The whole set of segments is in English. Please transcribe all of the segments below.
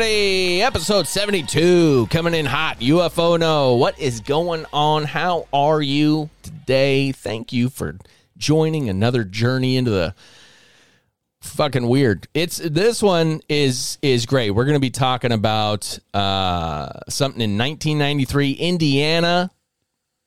everybody. Episode 72 coming in hot. UFO No. What is going on? How are you today? Thank you for joining another journey into the fucking weird. It's this one is is great. We're going to be talking about uh something in 1993 Indiana,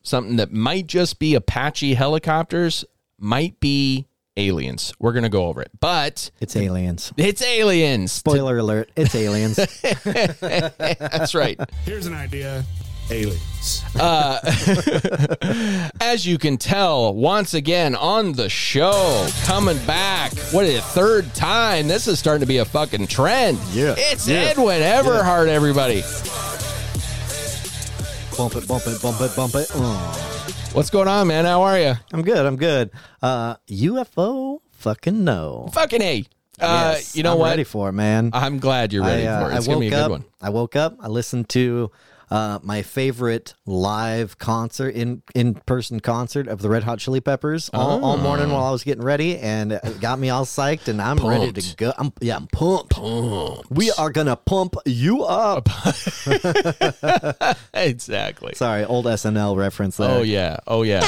something that might just be Apache helicopters, might be aliens. We're going to go over it. But It's aliens. it's aliens. Spoiler alert, it's aliens. That's right. Here's an idea. Aliens. uh, As you can tell, once again on the show, coming back. What is it, third time? This is starting to be a fucking trend. Yeah. It's Yeah. Edwin Everhart, everybody. Bump it, bump it, bump it, bump it. Oh. What's going on, man? How are you? I'm good, I'm good. Uh UFO fucking no. Fucking A. Uh, Yes, you know I'm what? ready for it, man. I'm glad you're ready I, uh, for it. I It's going to be a good up. one. I woke up. I listened to uh, my favorite live concert in in person concert of the Red Hot Chili Peppers all, all morning while I was getting ready, and it got me all psyched, and I'm ready to go. I'm, yeah, I'm pumped. We are gonna pump you up. Exactly. Sorry, old SNL reference there. Oh yeah. Oh yeah.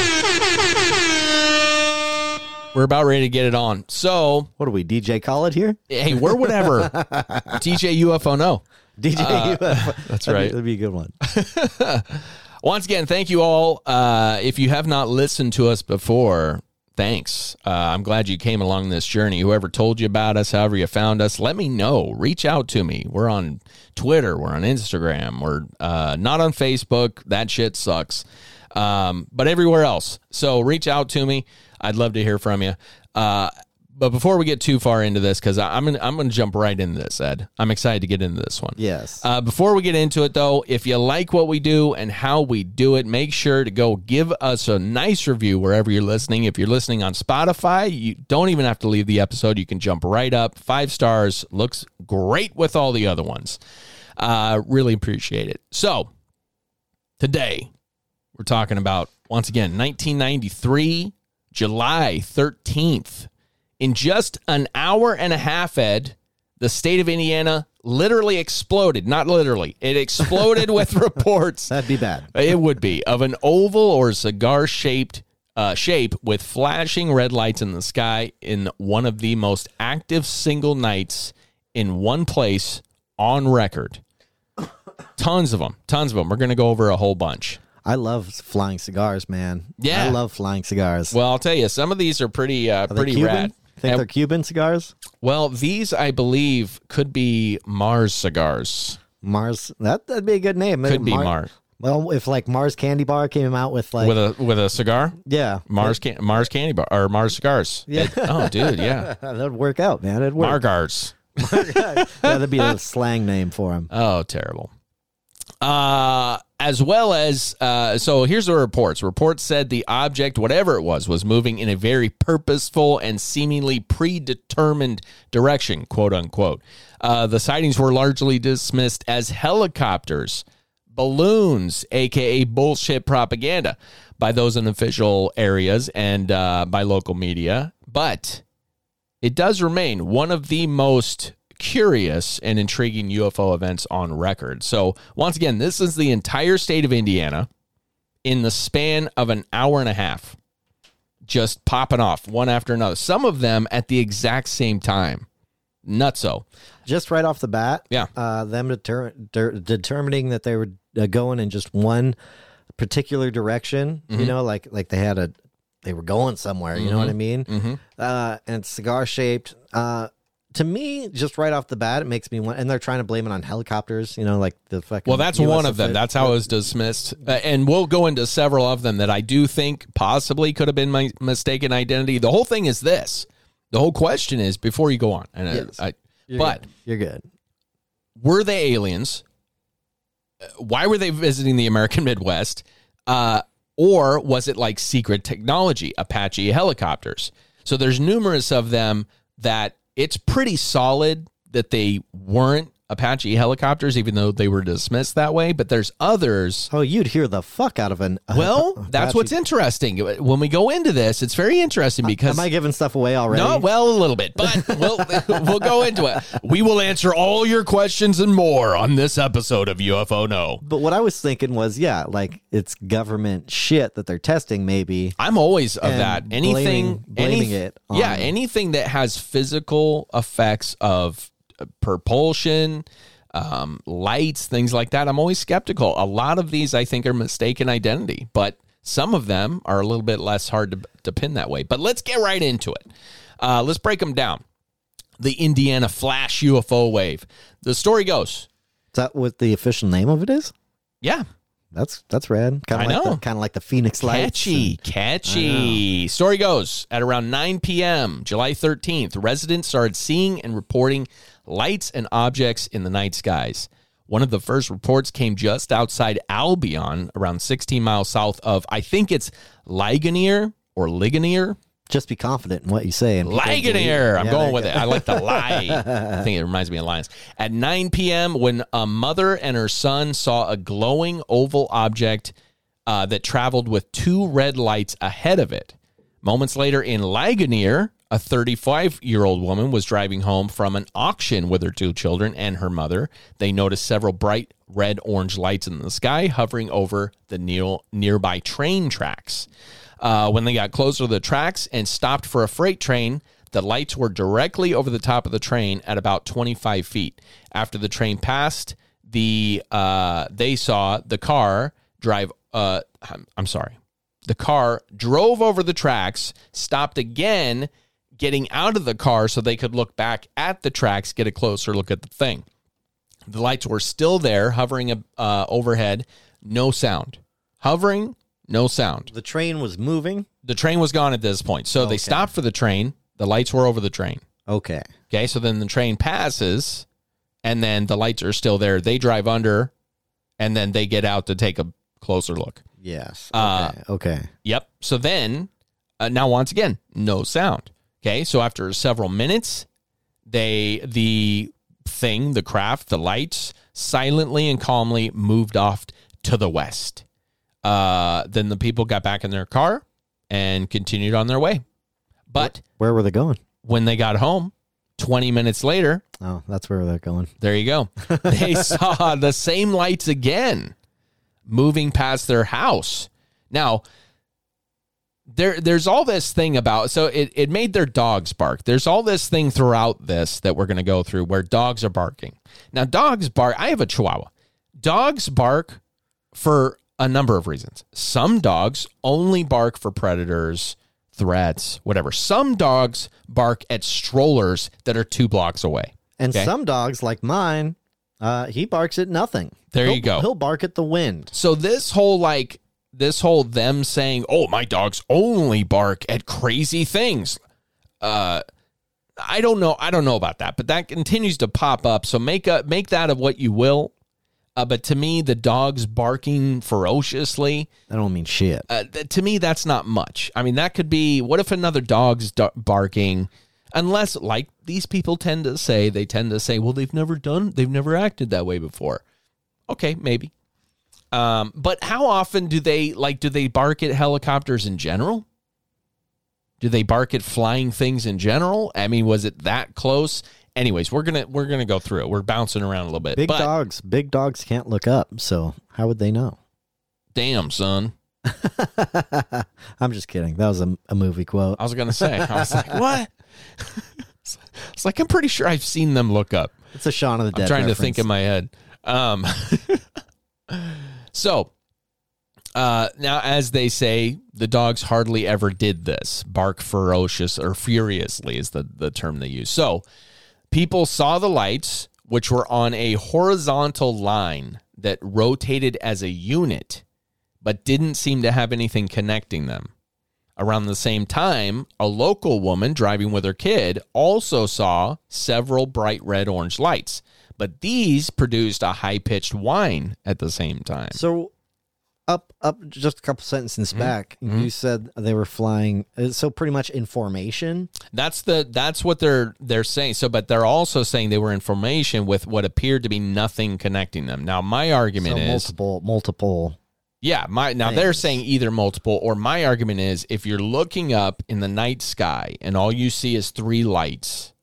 We're about ready to get it on. So, What are we, DJ Khaled here? hey, we're whatever. DJ UFO no. DJ. Uh, That's That'd be- right. that'd be a good one. Once again, thank you all. Uh, if you have not listened to us before, thanks. Uh, I'm glad you came along this journey. Whoever told you about us, however you found us, let me know. Reach out to me. We're on Twitter. We're on Instagram. We're uh, not on Facebook. That shit sucks. Um, but everywhere else. So reach out to me. I'd love to hear from you. Uh, but before we get too far into this, because I'm gonna, I'm going to jump right into this, Ed. I'm excited to get into this one. Yes. Uh, before we get into it, though, if you like what we do and how we do it, make sure to go give us a nice review wherever you're listening. If you're listening on Spotify, you don't even have to leave the episode. You can jump right up. Five stars. Looks great with all the other ones. Uh, really appreciate it. So, today, we're talking about, once again, 1993, July 13th. In just an hour and a half, Ed, the state of Indiana literally exploded. Not literally, it exploded with reports. That'd be bad. It would be of an oval or cigar shaped uh, shape with flashing red lights in the sky in one of the most active single nights in one place on record. Tons of them. Tons of them. We're going to go over a whole bunch. I love flying cigars, man. Yeah. I love flying cigars. Well, I'll tell you, some of these are pretty uh, Are pretty rad. Think And- they're Cuban cigars? well, these I believe could be Mars cigars. Mars. That that'd be a good name. Could be Mar- Mars Well, if like Mars Candy Bar came out with like with a with a cigar. yeah Mars can Mars candy bar or Mars cigars. Yeah. It- oh, dude, yeah. that'd work out, man. It'd work. Margars. yeah, that'd be a slang name for him. Oh, terrible. Uh, as well as, uh, so here's the reports. Reports said the object, whatever it was, was moving in a very purposeful and seemingly predetermined direction, quote unquote. Uh, the sightings were largely dismissed as helicopters, balloons, aka bullshit propaganda, by those in official areas and uh, by local media. But it does remain one of the most curious and intriguing UFO events on record. So, once again, this is the entire state of Indiana in the span of an hour and a half, just popping off one after another. Some of them at the exact same time. Nutso. Just right off the bat, Yeah. uh, them deter- der- determining that they were uh, going in just one particular direction. Mm-hmm. You know, like like they had a they were going somewhere. You know what I mean? Mhm. Uh, and cigar shaped. Uh, to me, just right off the bat, it makes me want. And they're trying to blame it on helicopters. You know, like the fucking. Well, that's US one of them. That's how it was dismissed. Uh, and we'll go into several of them that I do think possibly could have been my mistaken identity. The whole thing is this. The whole question is before you go on, and Yes. I, I You're but good. you're good. were they aliens? Uh, Why were they visiting the American Midwest? Uh, or was it like secret technology, Apache helicopters? So there's numerous of them that it's pretty solid that they weren't Apache helicopters, even though they were dismissed that way. But there's others. Oh, you'd hear the fuck out of an. Well, that's Apache- what's interesting. When we go into this, it's very interesting because Am I giving stuff away already? no, well, a little bit, but we'll we'll go into it. We will answer all your questions and more on this episode of UFO No. But what I was thinking was, yeah, like it's government shit that they're testing, maybe. I'm always of that. Anything, blaming- blaming any- it on- yeah, anything that has physical effects of uh, propulsion, um, lights, things like that. I'm always skeptical. A lot of these, I think, are mistaken identity, but some of them are a little bit less hard to, to pin that way. But let's get right into it. Uh, let's break them down. The Indiana flash UFO wave. The story goes, Is that what the official name of it is? yeah, That's that's rad. Kind I of like know. the kind of like the Phoenix Lights. Catchy, and- catchy. Story goes at around 9 p.m., July 13th, residents started seeing and reporting lights and objects in the night skies. One of the first reports came just outside Albion, around 16 miles south of, I think it's Ligonier or Ligonier. Just be confident in what you say. And Ligonier. I'm Yeah, going with you it. I like the lie. I think it reminds me of lions. At 9 p.m., when a mother and her son saw a glowing oval object uh, that traveled with two red lights ahead of it. Moments later, in Ligonier, a 35 year old woman was driving home from an auction with her two children and her mother. They noticed several bright red orange lights in the sky hovering over the near, nearby train tracks. Uh, when they got closer to the tracks and stopped for a freight train, the lights were directly over the top of the train at about 25 feet. After the train passed, the uh, they saw the car drive. Uh, I'm, I'm sorry, the car drove over the tracks, stopped again, getting out of the car so they could look back at the tracks, get a closer look at the thing. The lights were still there, hovering uh, overhead, no sound. Hovering, no sound. The train was moving. The train was gone at this point. So they stopped for the train. The lights were over the train. Okay. Okay, so then the train passes, and then the lights are still there. They drive under, and then they get out to take a closer look. Yes. Uh, Okay. okay. Yep. So then, uh, now once again, no sound. Okay, so after several minutes, they the thing, the craft, the lights, silently and calmly moved off to the west. Uh, then the people got back in their car and continued on their way. But Where were they going? when they got home, 20 minutes later, Oh, that's where they're going. there you go. They saw the same lights again moving past their house. Now, there there's all this thing about so it, it made their dogs bark. There's all this thing throughout this that we're gonna go through where dogs are barking. Now dogs bark I have a chihuahua. Dogs bark for a number of reasons. Some dogs only bark for predators, threats, whatever. Some dogs bark at strollers that are two blocks away. And Okay. some dogs, like mine, uh, he barks at nothing. There He'll- you go. He'll bark at the wind. So this whole like this whole them saying, "Oh, my dogs only bark at crazy things." Uh I don't know. I don't know about that, but that continues to pop up. So make a make that of what you will. Uh, but to me, the dogs barking ferociously, I don't mean shit. uh, th- to me, that's not much. I mean, that could be. What if another dog's do- barking? Unless, like these people tend to say, they tend to say, "Well, they've never done, they've never acted that way before." Okay, maybe. Um, but how often do they like? Do they bark at helicopters in general? Do they bark at flying things in general? I mean, was it that close? Anyways, we're gonna we're gonna go through it. We're bouncing around a little bit. Big but, dogs, big dogs can't look up. So how would they know? Damn, son. I'm just kidding. That was a, a movie quote. I was gonna say. I was like, what? it's like I'm pretty sure I've seen them look up. It's a Shaun of the Dead. I'm trying to think in my head. Um, so uh, now, as they say, the dogs hardly ever did this. Bark ferocious or furiously is the the term they use. So people saw the lights, which were on a horizontal line that rotated as a unit, but didn't seem to have anything connecting them. Around the same time, a local woman driving with her kid also saw several bright red orange lights, but these produced a high pitched whine at the same time. So up up just a couple sentences Mm-hmm. back, you said they were flying uh, so pretty much in formation. That's the that's what they're they're saying. So, but they're also saying they were in formation with what appeared to be nothing connecting them. Now, my argument So is multiple multiple Yeah, my now they're saying either multiple or my argument is if you're looking up in the night sky and all you see is three lights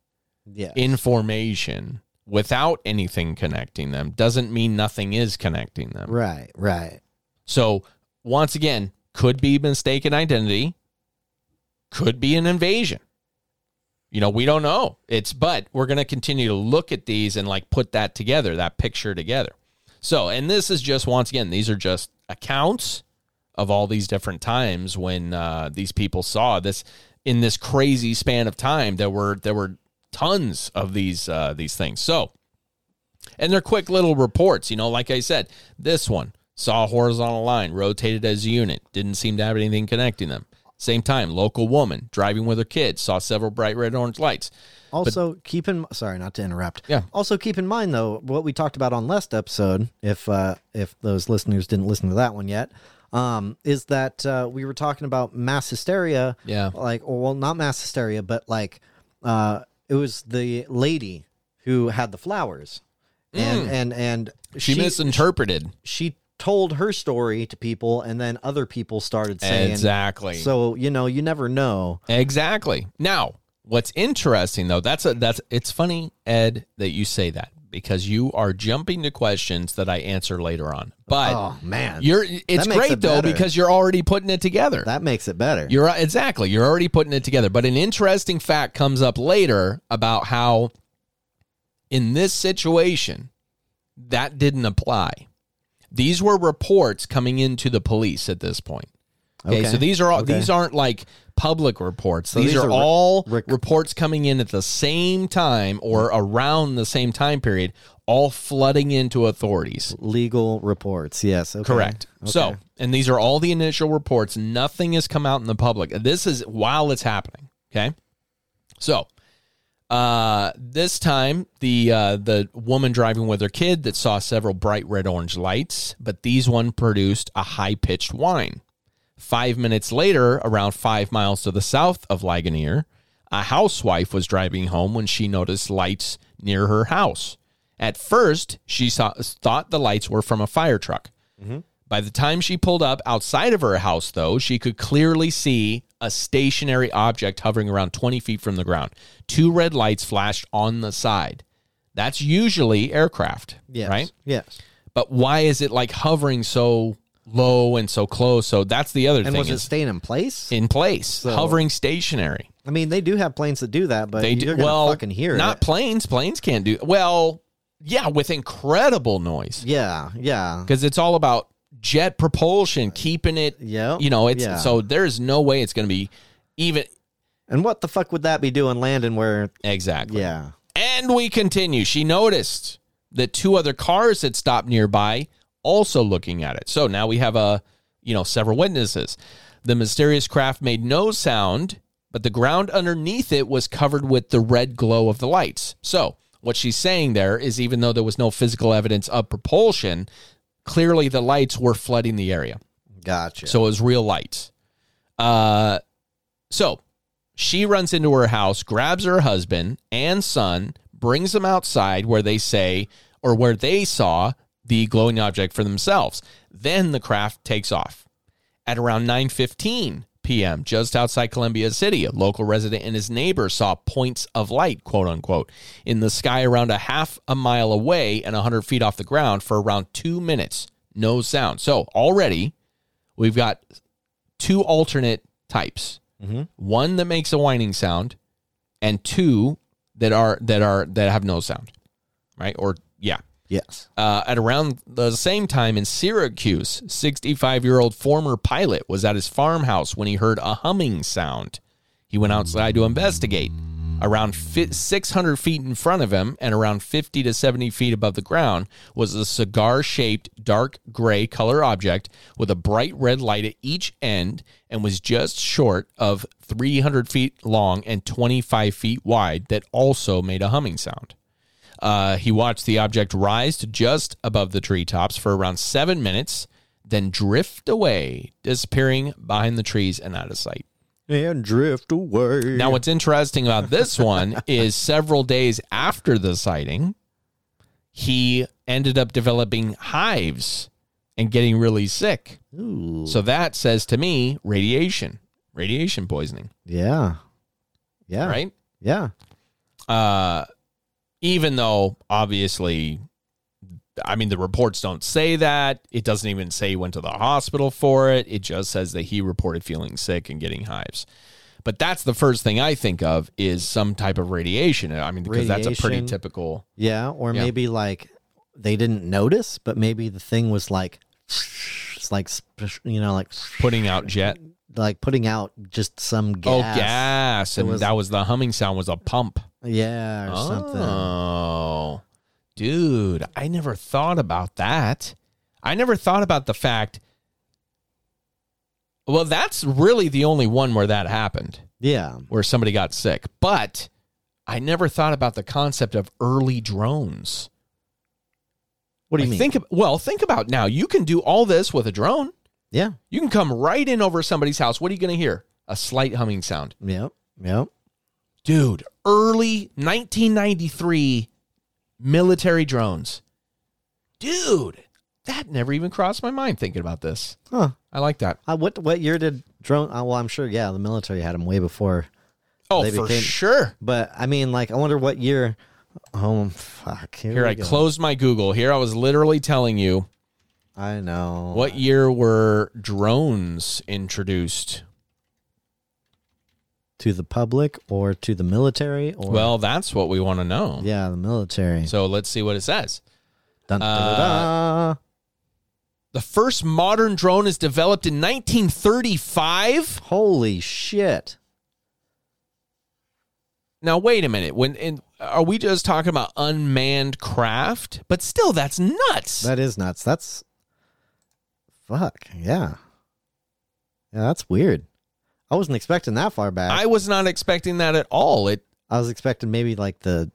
yeah. in formation without anything connecting them doesn't mean nothing is connecting them. right, right. So, once again, could be mistaken identity, could be an invasion. You know, we don't know. It's but we're going to continue to look at these and like put that together, that picture together. So, and this is just once again, these are just accounts of all these different times when uh, these people saw this in this crazy span of time. There were there were tons of these uh, these things. So, and they're quick little reports. You know, like I said, this one saw a horizontal line, rotated as a unit, didn't seem to have anything connecting them. Same time, local woman driving with her kids saw several bright red orange lights. Also, keep in sorry not to interrupt. Yeah. Also, keep in mind though what we talked about on last episode. If uh, if those listeners didn't listen to that one yet, um, is that uh, we were talking about mass hysteria. Yeah. Like, well, not mass hysteria, but like, uh, it was the lady who had the flowers, and and and Mm. She, misinterpreted. she told her story to people, and then other people started saying Exactly. So you know, you never know. Exactly. Now, what's interesting though, that's a that's it's funny, Ed, that you say that because you are jumping to questions that I answer later on. But Oh man, you're it's great it though because you're already putting it together. that makes it better. You're uh, exactly. You're already putting it together. But an interesting fact comes up later about how in this situation that didn't apply. These were reports coming into the police at this point. Okay, Okay. so these are all Okay. these aren't like public reports. these, these are, are re- all rec- reports coming in at the same time or around the same time period, all flooding into authorities. legal reports. Yes, okay. Correct. So, and these are all the initial reports. Nothing has come out in the public. This is while it's happening. Okay. So, uh, this time the uh, the woman driving with her kid that saw several bright red orange lights, but these one produced a high pitched whine. Five minutes later, around five miles to the south of Ligonier, a housewife was driving home when she noticed lights near her house. At first, she saw, thought the lights were from a fire truck. Mm-hmm. By the time she pulled up outside of her house, though, she could clearly see a stationary object hovering around 20 feet from the ground. Two red lights flashed on the side. That's usually aircraft, Yes. right? Yes. But why is it like hovering so low and so close? So that's the other And thing was it staying in place? in place, hovering stationary. I mean, they do have planes that do that, but They you're do gonna well. fucking hear not it. planes. Planes can't do well. Yeah, with incredible noise yeah, yeah. because it's all about jet propulsion, keeping it. Yep, You know, it's yeah. so there's no way it's going to be even And what the fuck would that be doing landing where? exactly. Yeah. And we continue. She noticed that two other cars had stopped nearby, also looking at it. So now we have a, you know, several witnesses. The mysterious craft made no sound, but the ground underneath it was covered with the red glow of the lights. So what she's saying there is, even though there was no physical evidence of propulsion, clearly the lights were flooding the area. Gotcha. So it was real lights. Uh, so she runs into her house, grabs her husband and son, brings them outside where they say, or where they saw the glowing object for themselves. Then the craft takes off. At around 9:15 p.m., just outside Columbia City, a local resident and his neighbor saw points of light, quote unquote, in the sky around a half a mile away and 100 feet off the ground for around two minutes. No sound. So already we've got two alternate types. Mm-hmm. One that makes a whining sound, and two that are that are that have no sound. Right? Or yeah. Yes. Uh, at around the same time in Syracuse, 65 year old former pilot was at his farmhouse when he heard a humming sound. He went outside to investigate. Around fi- 600 feet in front of him and around 50 to 70 feet above the ground was a cigar shaped dark gray color object with a bright red light at each end and was just short of 300 feet long and 25 feet wide that also made a humming sound. Uh, he watched the object rise to just above the treetops for around seven minutes, then drift away, disappearing behind the trees and out of sight. And drift away. Now, what's interesting about this one is several days after the sighting, he ended up developing hives and getting really sick. Ooh. So that says to me radiation, radiation poisoning, Yeah. Yeah. right? Yeah. Uh, even though obviously, I mean, the reports don't say that. It doesn't even say he went to the hospital for it. It just says that he reported feeling sick and getting hives. But that's the first thing I think of is some type of radiation. I mean, because that's a pretty typical. Yeah. Or Yeah. maybe like they didn't notice, but maybe the thing was like, it's like, you know, like, Putting out jet. like putting out just some gas. Oh, gas. And was- that was the humming sound was a pump. Yeah. Or something. Oh, dude, I never thought about that. I never thought about the fact. Well, that's really the only one where that happened, Yeah. where somebody got sick. But I never thought about the concept of early drones. What do you Like, mean? Think well, think about now. You can do all this with a drone. yeah. You can come right in over somebody's house. What are you going to hear? A slight humming sound. Yep. Yep. Dude early 1993 military drones dude that never even crossed my mind thinking about this Huh. i like that Uh, what what year did drone? Uh, well, I'm sure. Yeah, the military had them way before. oh They for became- sure But I mean, like, I wonder what year. Oh fuck! Here, here i go. closed my google here i was literally telling you I know what year were drones introduced to the public or to the military or well that's what we want to know yeah, the military. so let's see what it says Dun, dun, uh, dun, dun. the first modern drone is developed in 1935 Holy shit! Now wait a minute. When in, are we just talking about unmanned craft? But still, that's nuts. That is nuts. That's fuck. Yeah, yeah. That's weird. I wasn't expecting that far back. I was not expecting that at all. It I was expecting maybe like the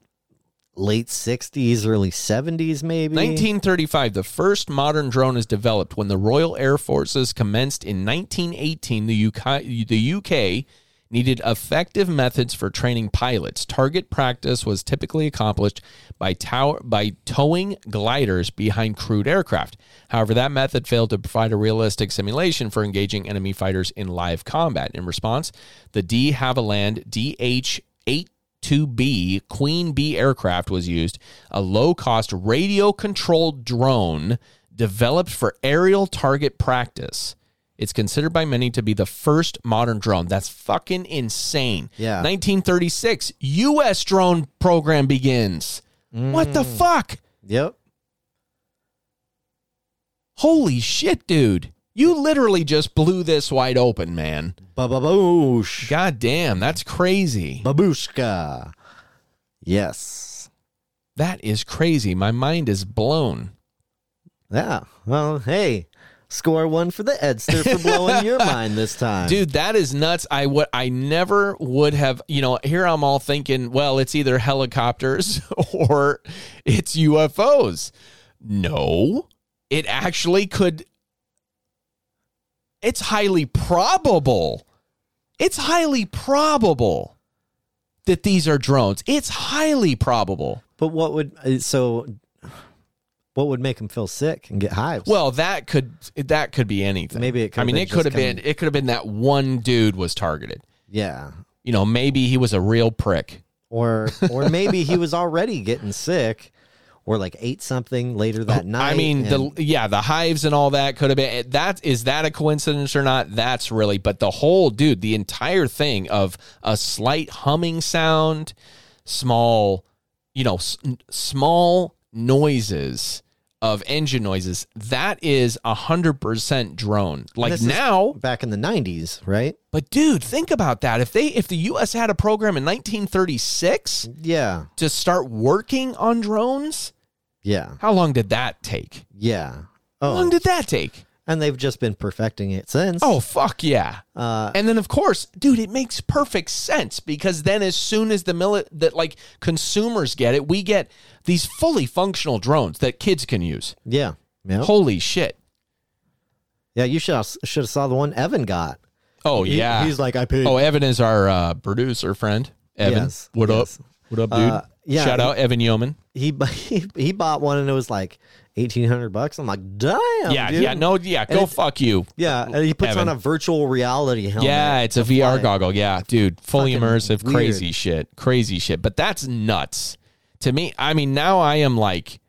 late '60s, early '70s, maybe. 1935, the first modern drone is developed when the Royal Air Forces commenced in 1918. The UK, the UK needed effective methods for training pilots. Target practice was typically accomplished by tow- by towing gliders behind crewed aircraft. However, that method failed to provide a realistic simulation for engaging enemy fighters in live combat. In response, the de Havilland DH 82B Queen Bee aircraft was used, a low cost radio controlled drone developed for aerial target practice. It's considered by many to be the first modern drone. That's fucking insane. Yeah. 1936, U.S. drone program begins. What the mm. fuck? Yep. Holy shit, dude. You literally just blew this wide open, man. Bababoosh. God damn, that's crazy. Babushka. Yes. That is crazy. My mind is blown. Yeah. Well, hey, score one for the Edster for blowing your mind this time. Dude, that is nuts. I would I never would have, you know, here I'm all thinking, well, it's either helicopters or it's UFOs. No. It actually could It's highly probable. It's highly probable that these are drones. It's highly probable. But what would uh, so? What would make him feel sick and get hives? Well, that could that could be anything. Maybe it could I mean, it could have been it could have been that one dude was targeted. yeah. You know, maybe he was a real prick. Or or maybe he was already getting sick, or like ate something later that night. Oh, I mean, and- the yeah, the hives and all that could have been that is that a coincidence or not? That's really, but the whole dude, the entire thing of a slight humming sound, small, you know, s- small noises of engine noises. That is a hundred percent drone. Like now, back in the 90s, right? but dude, think about that. If they if the US had a program in 1936 Yeah. to start working on drones, Yeah. how long did that take? Yeah. How long Oh, did that take? and they've just been perfecting it since. Oh fuck yeah. Uh, And then of course, dude, it makes perfect sense because then as soon as the mili- that like consumers get it, we get these fully functional drones that kids can use. yeah. Yeah. Holy shit. Yeah, you should have, should have saw the one Evan got. Oh He- yeah. he's like, I paid. Oh, Evan is our uh, producer friend. Evan, Yes, what yes. up? What up, dude? Uh, yeah, Shout out Evan Yeoman. he, he he bought one and it was like eighteen hundred bucks. I'm like, damn. Yeah, dude. yeah, no, yeah. Go it- fuck you. Yeah, and he puts Evan. on a virtual reality helmet. Yeah, it's a VR fly. goggle. Yeah, dude, fully Fucking immersive, weird. crazy shit, crazy shit. But that's nuts to me. I mean, now I am like,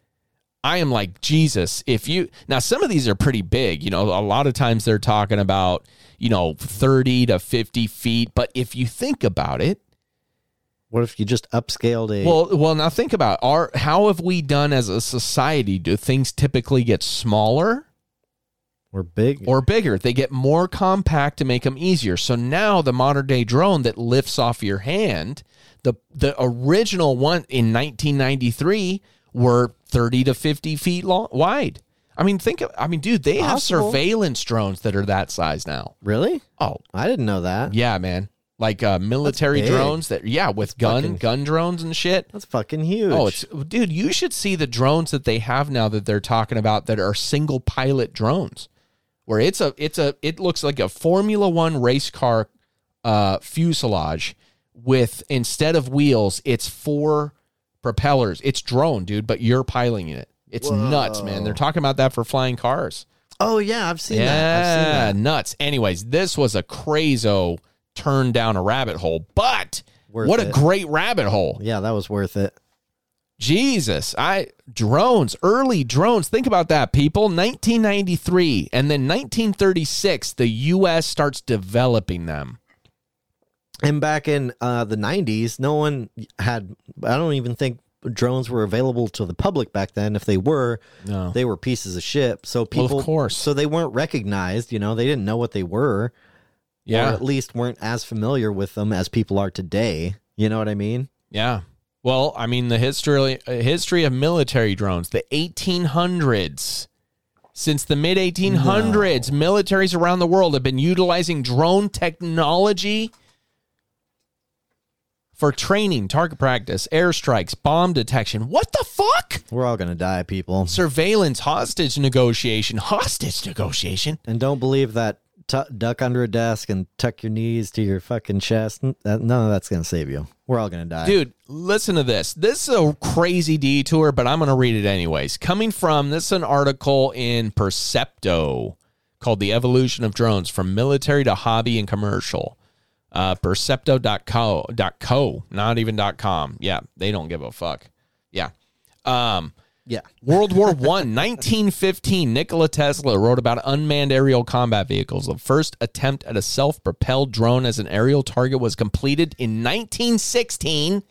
I am like Jesus. If you now, some of these are pretty big. You know, a lot of times they're talking about you know thirty to fifty feet. But if you think about it, What if you just upscaled a? well, well, now think about our how have we done as a society? Do things typically get smaller? or big. or bigger. They get more compact to make them easier. So now the modern day drone that lifts off your hand, the the original one in 1993 were 30 to 50 feet long wide. I mean, think of, I mean, dude, they have Possible. surveillance drones that are that size now. really? Oh, I didn't know that. yeah, man. Like uh, military big. drones that, yeah, with gun fucking- gun drones and shit. That's fucking huge. Oh, it's dude. You should see the drones that they have now that they're talking about that are single pilot drones, where it's a it's a it looks like a Formula One race car uh, fuselage with instead of wheels, it's four propellers. It's drone, dude, but you're piloting it. It's nuts, man. They're talking about that for flying cars. oh yeah, I've seen yeah, that. I've seen that. nuts. Anyways, this was a crazo turn down a rabbit hole, but Worth what a great rabbit hole. Yeah, that was worth it. Jesus, I drones, early drones. Think about that, people. 1993 and then 1936, the US starts developing them. And back in uh, the '90s, no one had. I don't even think drones were available to the public back then. If they were, No. they were pieces of shit. So people, of course. so they weren't recognized. You know, they didn't know what they were, or Yeah. at least weren't as familiar with them as people are today. You know what I mean? Yeah. Well, I mean the history uh, history of military drones, the 1800s. Since the mid 1800s, militaries around the world have been utilizing drone technology for training, target practice, airstrikes, bomb detection. What the fuck? We're all gonna die, people. surveillance, hostage negotiation, hostage negotiation. And don't believe that tu duck under a desk and tuck your knees to your fucking chest. That- None of that's gonna save you. We're all gonna die. Dude, listen to this. This is a crazy detour, but I'm going to read it anyways. Coming from this is an article in Percepto called The Evolution of Drones from Military to Hobby and Commercial. Uh, Percepto.co, co, not even .com. Yeah, they don't give a fuck. Yeah. Um, Yeah. World War One, 1915, Nikola Tesla wrote about unmanned aerial combat vehicles. The first attempt at a self-propelled drone as an aerial target was completed in 1916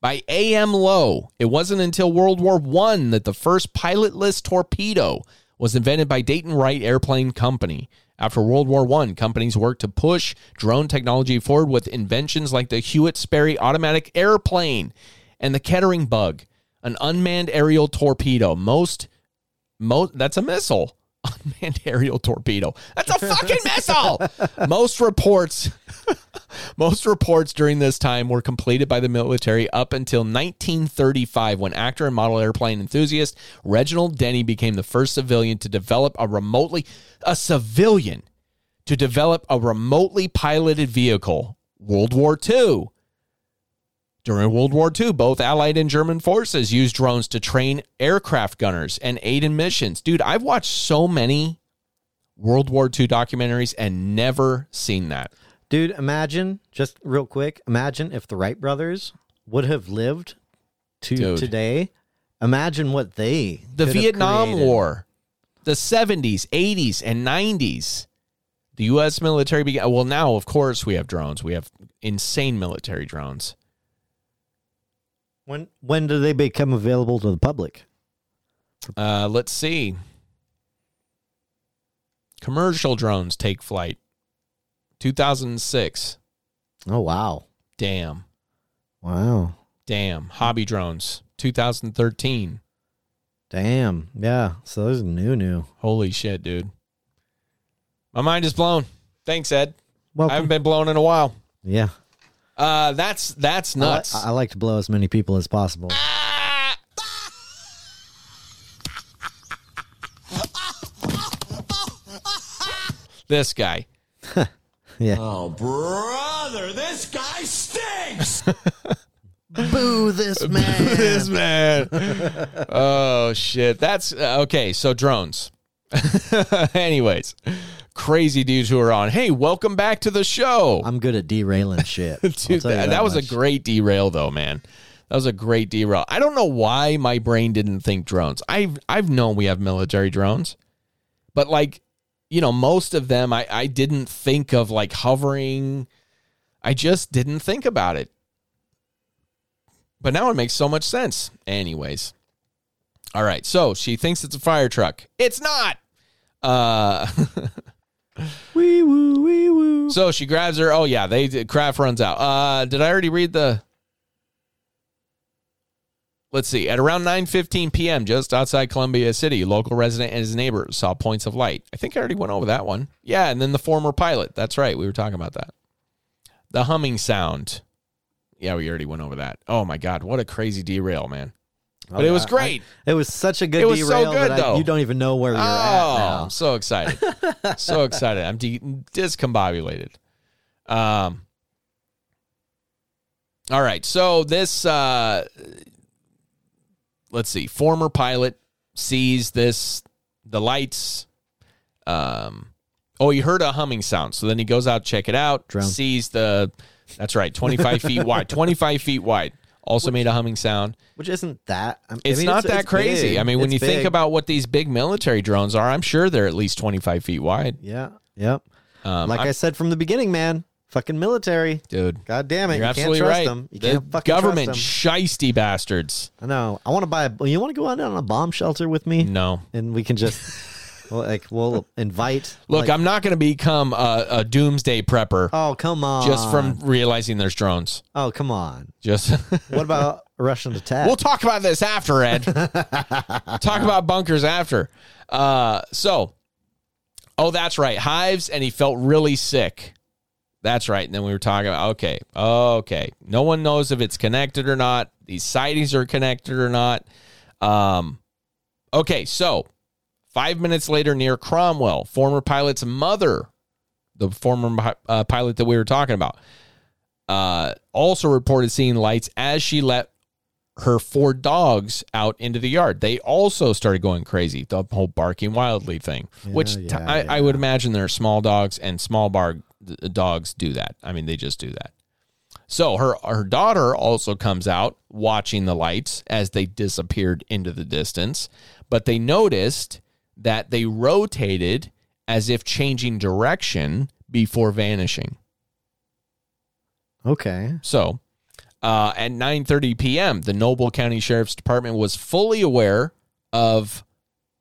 by A.M. Low. It wasn't until World War One that the first pilotless torpedo was invented by Dayton Wright Airplane Company. After World War One, companies worked to push drone technology forward with inventions like the Hewitt Sperry automatic airplane and the Kettering bug, an unmanned aerial torpedo. Most, most that's a missile. Unmanned aerial torpedo. That's a fucking missile. Most reports most reports during this time were completed by the military up until 1935 when actor and model airplane enthusiast Reginald Denny became the first civilian to develop a remotely a civilian to develop a remotely piloted vehicle. World War II. During World War II, both Allied and German forces used drones to train aircraft gunners and aid in missions. Dude, I've watched so many World War II documentaries and never seen that. Dude, imagine, just real quick, imagine if the Wright brothers would have lived to Dude. today. Imagine what they the Vietnam. War, the 70s, 80s, and 90s. The U.S. military began. Well, now, of course, we have drones. We have insane military drones. When when do they become available to the public? Uh, let's see. Commercial drones take flight. 2006. Oh wow, Damn. wow, Damn. Hobby drones. 2013. damn, yeah. So there's new, new. Holy shit, dude. My mind is blown. Thanks, Ed. I haven't been blown in a while. yeah, Uh, that's that's nuts. I, like to blow as many people as possible. this guy. Yeah. Oh, brother, this guy stinks. Boo this man. this man. oh shit. That's uh, okay. So drones. Anyways, crazy dudes who are on. Hey, welcome back to the show. I'm good at derailing shit. Dude, you that, that was a great derail though, man. That was a great derail. I don't know why my brain didn't think drones. I've I've known we have military drones, but like, you know, most of them I I didn't think of like hovering. I just didn't think about it. But now it makes so much sense. Anyways. All right. So she thinks it's a fire truck. It's not. Uh wee woo wee woo. So she grabs her. Oh yeah, they Kraft runs out. Uh, did I already read the? Let's see. At around 9:15 p.m., just outside Columbia City, local resident and his neighbor saw points of light. I think I already went over that one. Yeah, and then the former pilot. That's right. We were talking about that. The humming sound. Yeah, we already went over that. Oh my god, what a crazy derail, man. But it was I- great. It was such a good It was so good, I- though. you don't even know where you're oh, at now. I'm so excited. so excited. I'm de- discombobulated. Um All right. So this uh let's see. Former pilot sees this the lights um oh, he heard a humming sound. So then he goes out check it out, Drone. sees the that's right, 25 feet wide. 25 feet wide. Also made a humming sound. Which isn't that. I It's mean, not that crazy. big. I mean, when It's you think about what these big military drones are, I'm sure they're at least 25 feet wide. Yeah. Yep. Um, like I- I, said from the beginning, man. Fucking military. Dude, God damn it. you're you absolutely can't trust right. them. You the can't fucking government shisty bastards. I know. I want to buy a. You want to go out on a bomb shelter with me? No. And we can just. Well, like, we'll invite. Look, like- I'm not going to become a, a doomsday prepper Oh, come on. just from realizing there's drones. Oh, come on. Just What about a Russian attack? we'll talk about this after, Ed. talk about bunkers after. Uh, so, oh, that's right, hives, and he felt really sick. That's right. And then we were talking about okay, okay. No one knows if it's connected or not. These sightings are connected or not. Um, okay, so five minutes later, near Cromwell, former pilot's mother, the former uh, pilot that we were talking about, uh, also reported seeing lights as she let her four dogs out into the yard. They also started going crazy. The whole barking wildly thing, which t- yeah, I, I would imagine there are small dogs and small bar dogs do that. I mean, they just do that. So her her daughter also comes out watching the lights as they disappeared into the distance, but they noticed that they rotated as if changing direction before vanishing. Okay. So, uh, at 9:30 p.m., the Noble County Sheriff's Department was fully aware of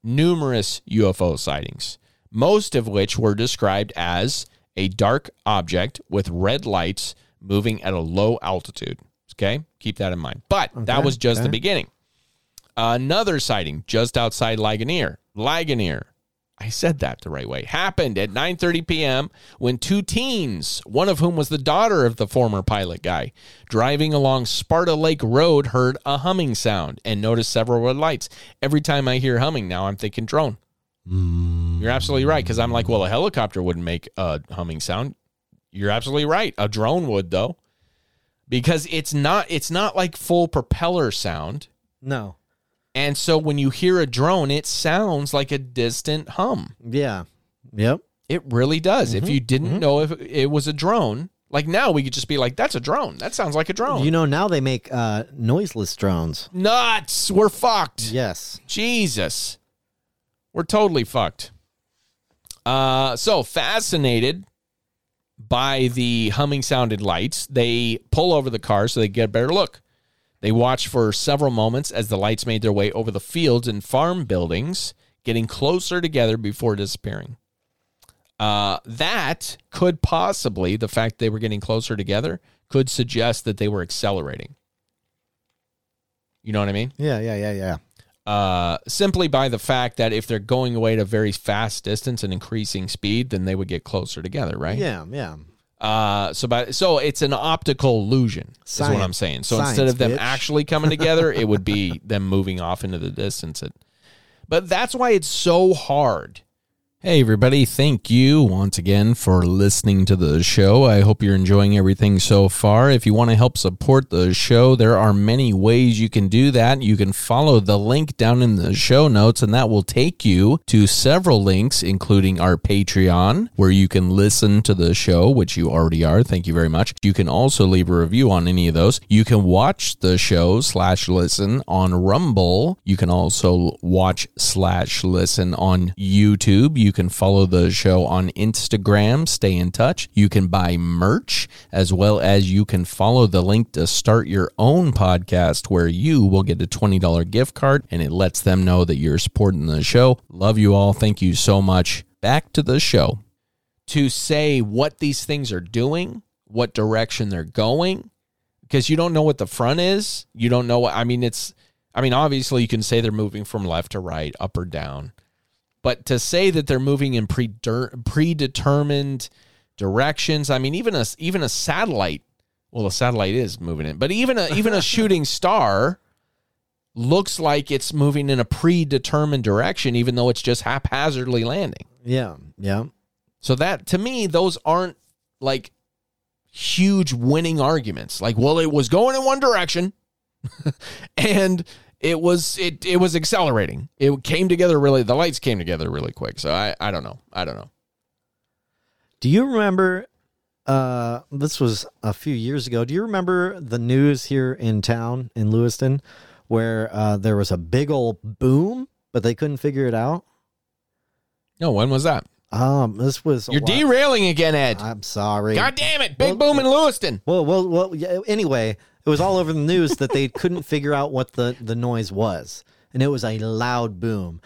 numerous UFO sightings, most of which were described as a dark object with red lights moving at a low altitude. Okay, keep that in mind. But that was just the beginning. Another sighting just outside Ligonier, Ligonier, I said that the right way. Happened at 9:30 p.m. when two teens, one of whom was the daughter of the former pilot guy, driving along Sparta Lake Road heard a humming sound and noticed several red lights. Every time I hear humming now I'm thinking drone. You're absolutely right cuz I'm like, well, a helicopter wouldn't make a humming sound. You're absolutely right. A drone would though. Because it's not it's not like full propeller sound. No. And so when you hear a drone, it sounds like a distant hum. Yeah. Yep. It really does. Mm-hmm. If you didn't know if it was a drone, like now we could just be like, that's a drone. That sounds like a drone. You know, now they make uh, noiseless drones. Nuts. We're fucked. Yes. Jesus. We're totally fucked. Uh, so fascinated by the humming sounded lights, they pull over the car so they get a better look. They watched for several moments as the lights made their way over the fields and farm buildings, getting closer together before disappearing. Uh, that could possibly, the fact they were getting closer together, could suggest that they were accelerating. You know what I mean? Yeah, yeah, yeah, yeah. uh, simply by the fact that if they're going away at a very fast distance and increasing speed, then they would get closer together, right? Yeah, yeah. Uh, so by so it's an optical illusion. Is what I'm saying. So Science, instead of them bitch. actually coming together, it would be them moving off into the distance. It, but that's why it's so hard. Hey, everybody. Thank you once again for listening to the show. I hope you're enjoying everything so far. If you want to help support the show, there are many ways you can do that. You can follow the link down in the show notes, and that will take you to several links, including our Patreon, where you can listen to the show, which you already are. Thank you very much. You can also leave a review on any of those. You can watch the show slash listen on Rumble. You can also watch slash listen on YouTube. You can follow the show on Instagram. Stay in touch. You can buy merch as well as you can follow the link to start your own podcast where you will get a $20 gift card and it lets them know that you're supporting the show. Love you all. Thank you so much. Back to the show. To say what these things are doing, what direction they're going, because you don't know what the front is. You don't know what, I mean, it's, I mean, obviously you can say they're moving from left to right, up or down. But to say that they're moving in predetermined directions, I mean, even a even a satellite, well, a satellite is moving in, but even a even a shooting star looks like it's moving in a predetermined direction, even though it's just haphazardly landing. Yeah, yeah. So that to me, those aren't like huge winning arguments. Like, well, it was going in one direction, and it was it it was accelerating. It came together really. The lights came together really quick. So I I don't know. I don't know. Do you remember? Uh, this was a few years ago. Do you remember the news here in town in Lewiston, where uh, there was a big old boom, but they couldn't figure it out? No, when was that? Um, this was You're derailing again, Ed. I'm sorry. God damn it! Big Well- boom in Lewiston. Well, well, well. Yeah, anyway, it was all over the news that they couldn't figure out what the the noise was, and it was a loud boom.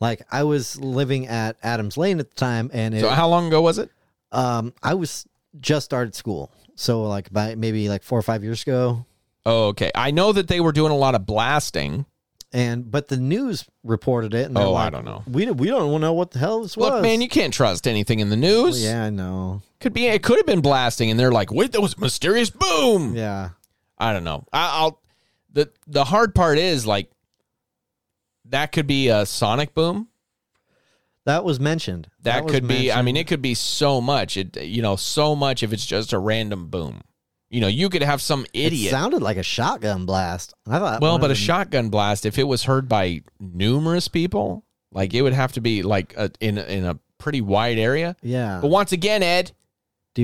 Like I was living at Adams Lane at the time, and it, So how long ago was it? um, I was just started school, so like by maybe like four or five years ago, Oh, okay. I know that they were doing a lot of blasting. and but the news reported it, and they're Oh, I like, don't know. We we don't know what the hell this was. Look, man, you can't trust anything in the news. yeah, I know. Could be. It could have been blasting, and they're like, "Wait, there was a mysterious boom." Yeah, I don't know. I, I'll the the hard part is like that could be a sonic boom. that was mentioned. That, was could be. I mean, it could be so much. It you know so much if it's just a random boom. You know, you could have some It idiot. sounded like a shotgun blast. I thought. well, but a shotgun blast, if it was heard by numerous people, like it would have to be like a, in in a pretty wide area. Yeah, But once again, Ed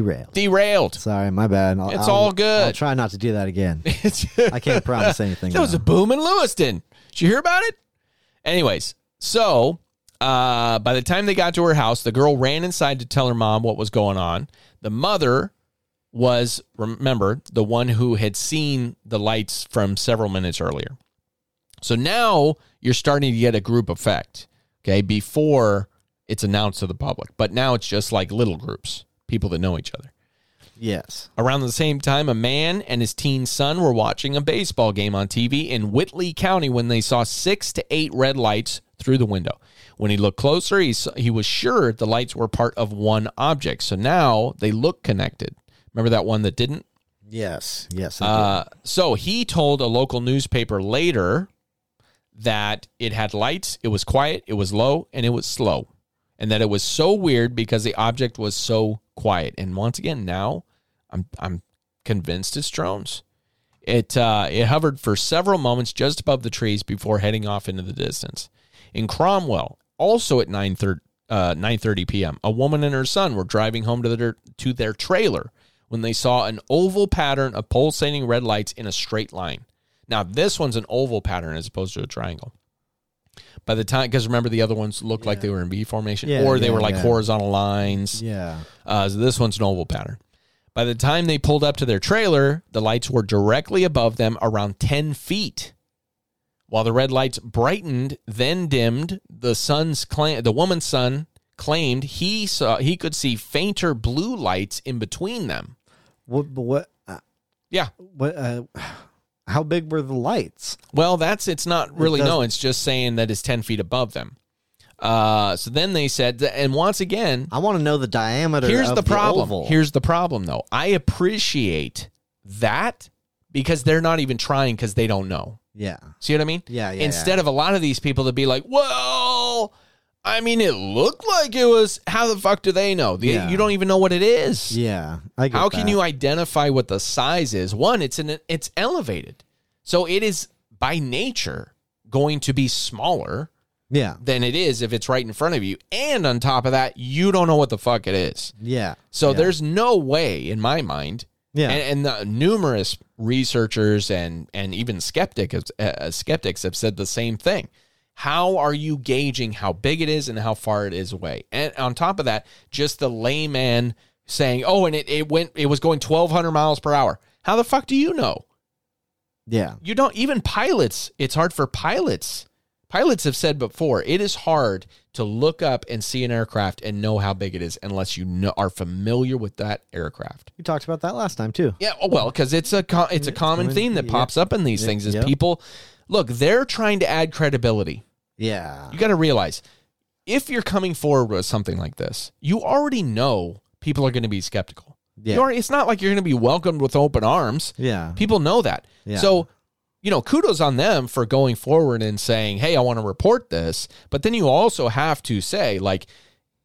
derailed. derailed. Sorry, my bad. I'll, It's I'll- all good. I'll try not to do that again. I can't promise anything. There was a boom in Lewiston. Did you hear about it? Anyways, so uh, by the time they got to her house, the girl ran inside to tell her mom what was going on. The mother was, remember, the one who had seen the lights from several minutes earlier. So now you're starting to get a group effect, okay, before it's announced to the public. But now it's just like little groups, people that know each other. yes. Around the same time, a man and his teen son were watching a baseball game on TV in Whitley County when they saw six to eight red lights through the window. When he looked closer, he, saw, he was sure the lights were part of one object. So now they look connected. Remember that one that didn't? Yes. Yes. Uh, so he told a local newspaper later that it had lights, it was quiet, it was low, and it was slow. And that it was so weird because the object was so quiet. And once again, now I'm I'm convinced it's drones. It uh, it hovered for several moments just above the trees before heading off into the distance. In Cromwell, also at 9:30 uh, 9:30 p.m., a woman and her son were driving home to their to their trailer when they saw an oval pattern of pulsating red lights in a straight line. Now, this one's an oval pattern as opposed to a triangle. By the time, because remember the other ones looked like they were in V formation, Yeah, or they yeah, were like yeah. horizontal lines. Yeah. Uh, so this one's an oval pattern. By the time they pulled up to their trailer, the lights were directly above them around 10 feet. While the red lights brightened, then dimmed, the son's cla- the woman's son claimed he saw he could see fainter blue lights in between them. What? What? Uh, Yeah. what? Uh, how big were the lights? Well, that's it's not really no. It's just saying that it's ten feet above them. Uh, so then they said, and once again, I want to know the diameter. here's of the problem. oval. here's the problem, though. I appreciate that because they're not even trying because they don't know. yeah, See what I mean? Yeah, yeah, Instead of a lot of these people to be like, well, I mean, it looked like it was. How the fuck do they know? The, Yeah. You don't even know what it is. yeah. I get How can that. you identify what the size is? One, it's an it's elevated, so it is by nature going to be smaller Yeah, than it is if it's right in front of you. And on top of that, you don't know what the fuck it is. yeah. So yeah. there's no way, in my mind, Yeah. and, and the numerous researchers and and even skeptics uh, skeptics have said the same thing. How are you gauging how big it is and how far it is away? And on top of that, just the layman saying, "Oh, and it, it went, it was going 1,200 miles per hour." How the fuck do you know? yeah, You don't even pilots. It's hard for pilots. Pilots have said before it is hard to look up and see an aircraft and know how big it is unless you know, are familiar with that aircraft. you talked about that last time too. Yeah, oh, well, because it's a it's a common theme that pops up in these things is people look they're trying to add credibility. Yeah, You got to realize if you're coming forward with something like this, you already know people are going to be skeptical. Yeah. Already, it's not like you're going to be welcomed with open arms. yeah, People know that. Yeah. So, you know, kudos on them for going forward and saying, "Hey, I want to report this." But then you also have to say like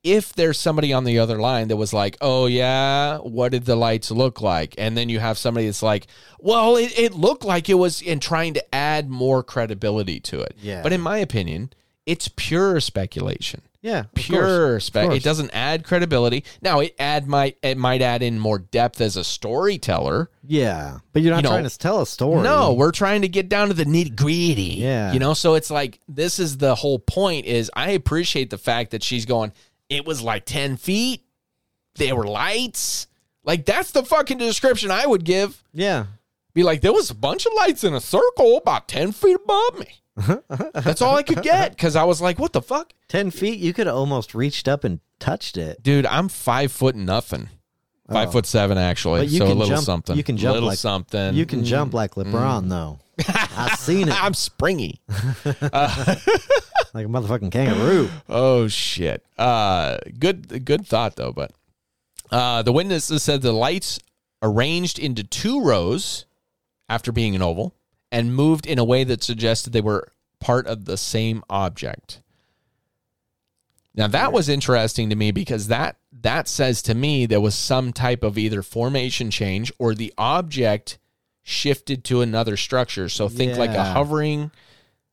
if there's somebody on the other line that was like, "Oh yeah, what did the lights look like?" and then you have somebody that's like, "Well, it, it looked like it was," and trying to add more credibility to it. Yeah. But in my opinion, it's pure speculation. yeah. Pure course, spec. It doesn't add credibility. Now it add might it might add in more depth as a storyteller. Yeah, but you're not You know, trying to tell a story. No, we're trying to get down to the nitty gritty. Yeah. You know, so it's like this is the whole point is I appreciate the fact that she's going, it was like 10 feet. There were lights. Like that's the fucking description I would give. Yeah, Be like, there was a bunch of lights in a circle about 10 feet above me. That's all I could get. Cause I was like, what the fuck? ten feet. You could have almost reached up and touched it. Dude, I'm five foot nothing. Five foot seven actually. But you so a little jump- something. you can jump little like- something. You can jump like Mm. LeBron though. I've seen it I'm springy. like a motherfucking kangaroo. Oh shit. Uh good good thought though, but uh the witnesses said the lights arranged into two rows after being an oval and moved in a way that suggested they were part of the same object. Now that was interesting to me because that that says to me there was some type of either formation change or the object shifted to another structure. So think like a hovering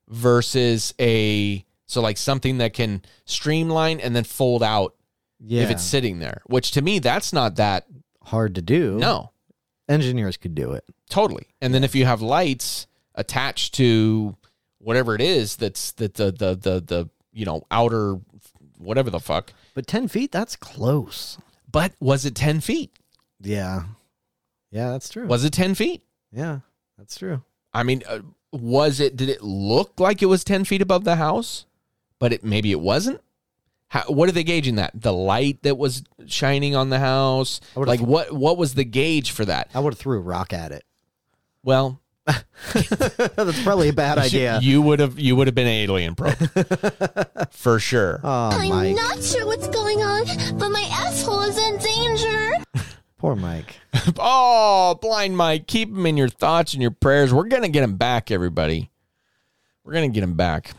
versus a so like something that can streamline and then fold out Yeah, if it's sitting there. Which to me that's not that hard to do. no, engineers could do it. totally. And then if you have lights attached to whatever it is that's that the the the the you know outer whatever the fuck. But ten feet, that's close. But was it ten feet? Yeah, yeah, that's true. Was it ten feet? yeah, that's true. I mean, uh, was it? Did it look like it was ten feet above the house? But it maybe it wasn't. How, what are they gauging that? The light that was shining on the house. Like th- what? What was the gauge for that? I would have threw a rock at it. Well, that's probably a bad idea. You would have. You would have been alien probe for sure. oh, I'm Mike, not sure what's going on, but my asshole is in danger. poor Mike. Oh, blind Mike, keep him in your thoughts and your prayers. We're gonna get him back, everybody. We're gonna get him back.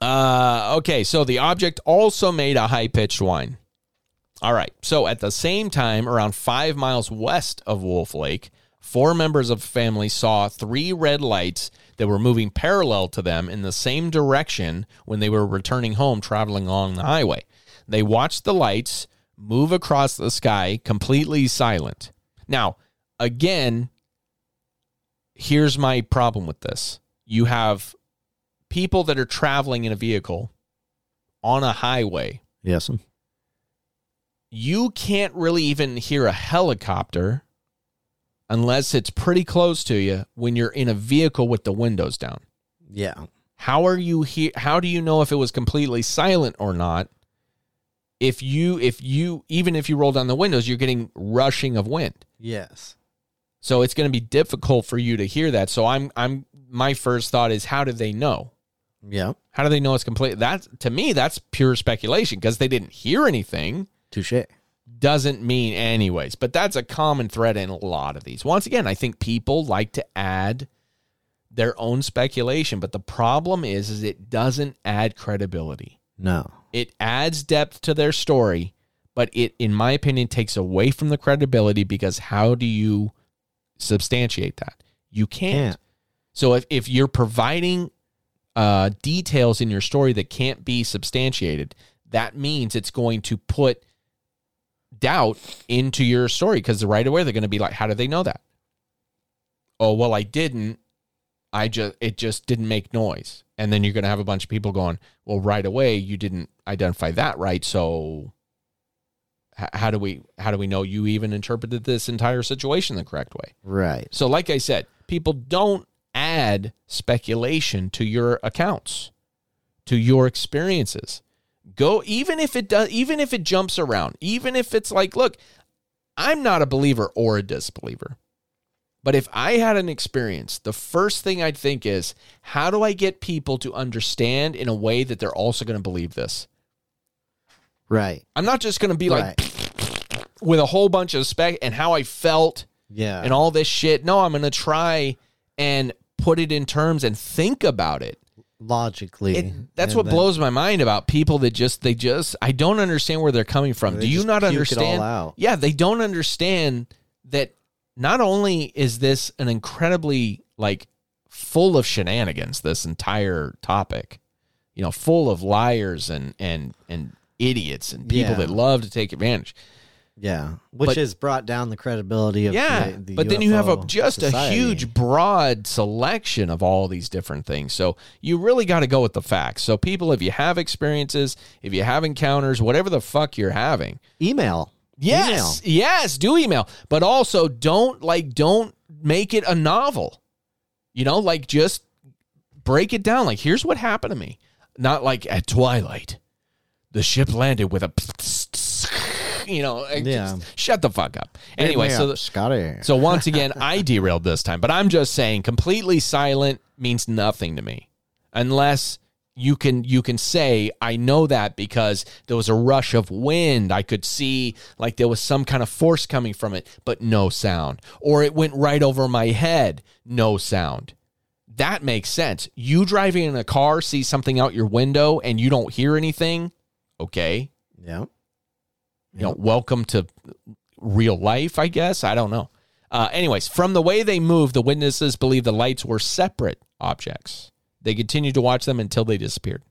Uh, okay, so the object also made a high pitched whine. All right, so at the same time, around five miles west of Wolf Lake, four members of the family saw three red lights that were moving parallel to them in the same direction when they were returning home traveling along the highway. They watched the lights move across the sky completely silent. Now, again, here's my problem with this. You have people that are traveling in a vehicle on a highway Yes. you can't really even hear a helicopter unless it's pretty close to you when you're in a vehicle with the windows down. Yeah. How are you here? How do you know if it was completely silent or not? If you, if you, even if you roll down the windows, you're getting rushing of wind. Yes. So it's going to be difficult for you to hear that. So I'm, I'm, my first thought is, how do they know? Yeah. How do they know it's complete? That to me, that's pure speculation because they didn't hear anything. Touche. Doesn't mean anyways, but that's a common thread in a lot of these. Once again, I think people like to add their own speculation, but the problem is, is it doesn't add credibility. No. It adds depth to their story, but it, in my opinion, takes away from the credibility because how do you substantiate that? You can't. Can't. So if, if you're providing uh, details in your story that can't be substantiated, that means it's going to put doubt into your story because right away they're going to be like, how do they know that? Oh, well, I didn't. I just, it just didn't make noise. And then you're going to have a bunch of people going, well, right away, you didn't identify that right. So how do we, how do we know you even interpreted this entire situation the correct way? Right. So, like I said, people don't add speculation to your accounts, to your experiences. Go even if it does, even if it jumps around, even if it's like, look, I'm not a believer or a disbeliever. But if I had an experience, the first thing I'd think is, how do I get people to understand in a way that they're also going to believe this? Right. I'm not just going to be like with a whole bunch of spec and how I felt Yeah. and all this shit. No, I'm going to try and put it in terms and think about it. logically. It- that's what blows my mind about people that just they just I don't understand where they're coming from. Do you not puke it all understand? Yeah, they don't understand that not only is this an incredibly like full of shenanigans this entire topic. You know, full of liars and and and idiots and people Yeah. that love to take advantage. Yeah. Which But- has brought down the credibility of yeah, the, the but then you have a just society. a huge broad selection of all these different things. So you really got to go with the facts. So people, if you have experiences, if you have encounters, whatever the fuck you're having, email. yes, yes, do email, but also don't like don't make it a novel. You know, like just break it down. Like here's what happened to me. Not like at twilight, the ship landed with a. You know, Yeah. shut the fuck up. Anyway, so up, Scotty. so once again, I derailed this time, but I'm just saying completely silent means nothing to me. Unless you can you can say I know that because there was a rush of wind. I could see like there was some kind of force coming from it, but no sound. Or it went right over my head, no sound. That makes sense. You driving in a car, see something out your window and you don't hear anything, okay? yeah. You know, welcome to real life, I guess. I don't know. Uh, anyways, from the way they moved, the witnesses believe the lights were separate objects. They continued to watch them until they disappeared.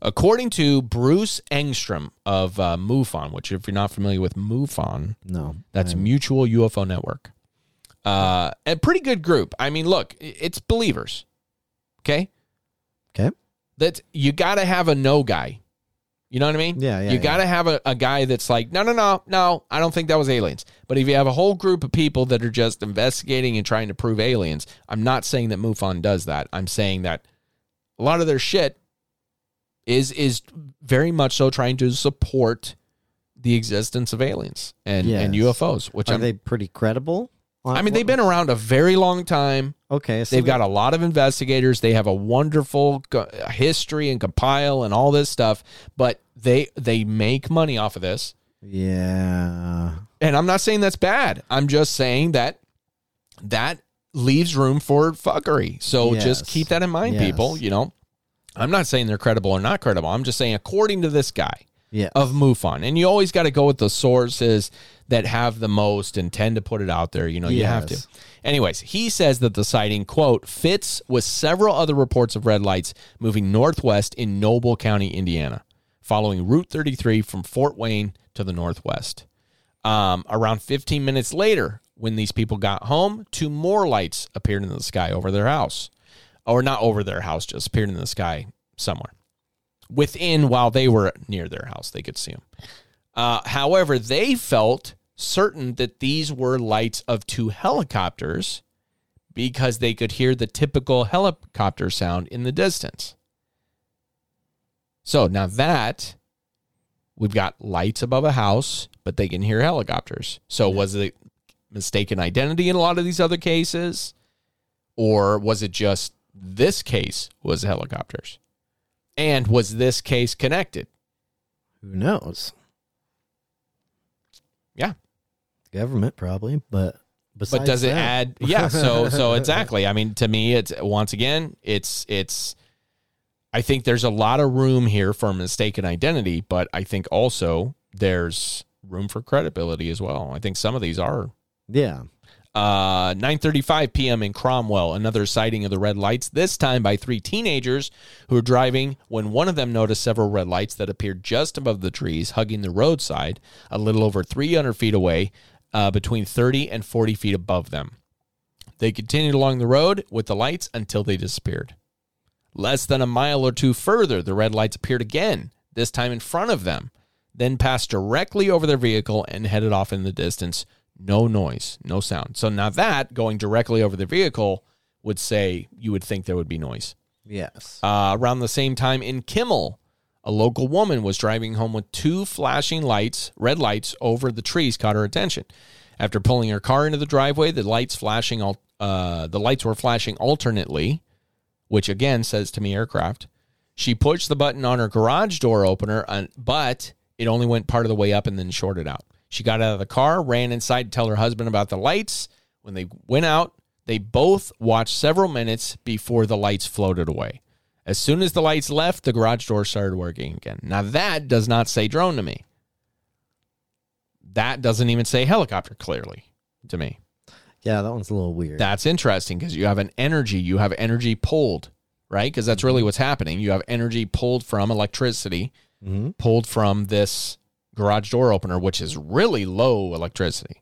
According to Bruce Engstrom of uh, MUFON, which, if you're not familiar with MUFON, No. that's Mutual UFO Network. Uh, a pretty good group. I mean, look, it's believers. Okay, Okay. that you got to have a no guy. You know what I mean? Yeah, yeah, You yeah. got to have a, a guy that's like, no, no, no, no, I don't think that was aliens. But if you have a whole group of people that are just investigating and trying to prove aliens, I'm not saying that MUFON does that. I'm saying that a lot of their shit is is very much so trying to support the existence of aliens and, and UFOs, which Are I'm, they pretty credible? I mean, they've been around a very long time. okay. So They've got a lot of investigators. They have a wonderful co- uh, history and compile and all this stuff, but they they make money off of this. Yeah. And I'm not saying that's bad. I'm just saying that that leaves room for fuckery. So just keep that in mind, Yes. people. You know, I'm not saying they're credible or not credible. I'm just saying according to this guy Yeah. of MUFON, and you always got to go with the sources that have the most and tend to put it out there. You know, you have to. Anyways, he says that the sighting, quote, fits with several other reports of red lights moving northwest in Noble County, Indiana, following Route 33 from Fort Wayne to the northwest. Um, around 15 minutes later, when these people got home, two more lights appeared in the sky over their house. Or not over their house, just appeared in the sky somewhere. Within, while they were near their house, they could see them. Uh, however, they felt certain that these were lights of two helicopters because they could hear the typical helicopter sound in the distance. So now that we've got lights above a house, but they can hear helicopters. So was it mistaken identity in a lot of these other cases? Or was it just this case was helicopters? And was this case connected? Who knows? Yeah. Government probably, but but besides does it add yeah so so exactly i mean to me it's once again it's it's i think there's a lot of room here for mistaken identity but i think also there's room for credibility as well i think some of these are yeah. Uh 9:35 p.m. in Cromwell another sighting of the red lights this time by three teenagers who were driving when one of them noticed several red lights that appeared just above the trees hugging the roadside a little over 300 feet away uh, between 30 and 40 feet above them they continued along the road with the lights until they disappeared less than a mile or two further the red lights appeared again this time in front of them then passed directly over their vehicle and headed off in the distance. No noise, no sound. So now that going directly over the vehicle would say you would think there would be noise. Yes. Uh, around the same time in Kimmell, a local woman was driving home with two flashing lights, red lights over the trees caught her attention. After pulling her car into the driveway, the lights flashing uh, the lights were flashing alternately, which again says to me aircraft. She pushed the button on her garage door opener, but it only went part of the way up and then shorted out. She got out of the car, ran inside to tell her husband about the lights. When they went out, they both watched several minutes before the lights floated away. As soon as the lights left, the garage door started working again. Now, that does not say drone to me. That doesn't even say helicopter clearly to me. Yeah, that one's a little weird. That's interesting because you have an energy, you have energy pulled, right? Because that's really mm-hmm. what's happening. You have energy pulled from electricity, mm-hmm. pulled from this garage door opener, which is really low electricity.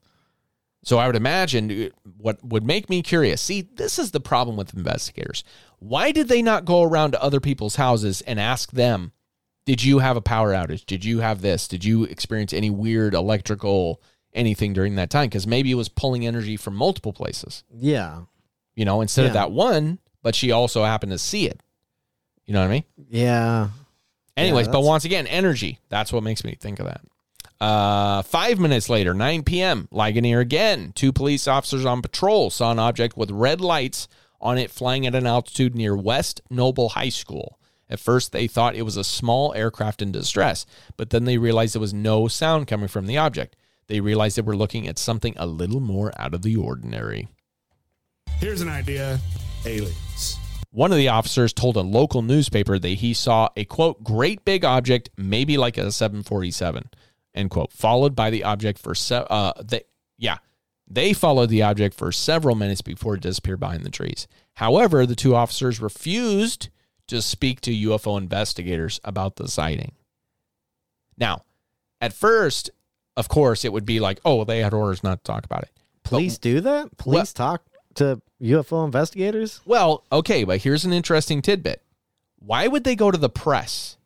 So I would imagine what would make me curious. See, this is the problem with investigators. Why did they not go around to other people's houses and ask them, did you have a power outage? Did you have this? Did you experience any weird electrical anything during that time? Because maybe it was pulling energy from multiple places yeah. you know, instead of that one, but she also happened to see it. You know what I mean? Yeah. Anyways, but once again, energy. That's what makes me think of that. Uh, five minutes later, 9 p.m., Ligonier again. Two police officers on patrol saw an object with red lights on it flying at an altitude near West Noble High School. At first, they thought it was a small aircraft in distress, but then they realized there was no sound coming from the object. They realized they were looking at something a little more out of the ordinary. Here's an idea aliens. One of the officers told a local newspaper that he saw a quote great big object, maybe like a 747, end quote, followed by the object for se- uh they yeah they followed the object for several minutes before it disappeared behind the trees. However, the two officers refused to speak to UFO investigators about the sighting. Now, at first, of course, it would be like, oh, well, they had orders not to talk about it. Police do that? Police talk to UFO investigators? Well, okay, but here's an interesting tidbit. Why would they go to the press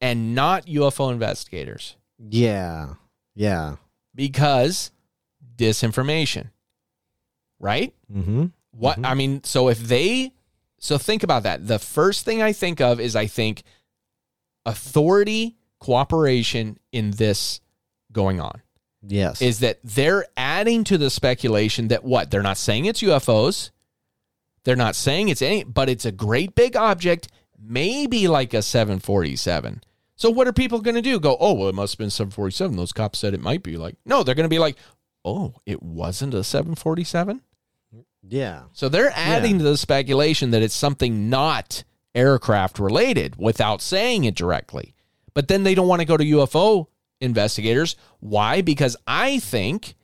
and not UFO investigators? Yeah. Yeah. Because disinformation. Right? Mm-hmm. What I mean, so if they so think about that. The first thing I think of is I think authority cooperation in this going on. Yes. is that they're adding to the speculation that what they're not saying it's UFOs, they're not saying it's any, but it's a great big object, maybe like a 747. So what are people going to do? Go, oh well, it must have been 747. Those cops said it might be like. No, they're going to be like, oh, it wasn't a 747. yeah. So they're adding to the speculation that it's something not aircraft related without saying it directly. But then they don't want to go to UFO investigators. Why? Because I think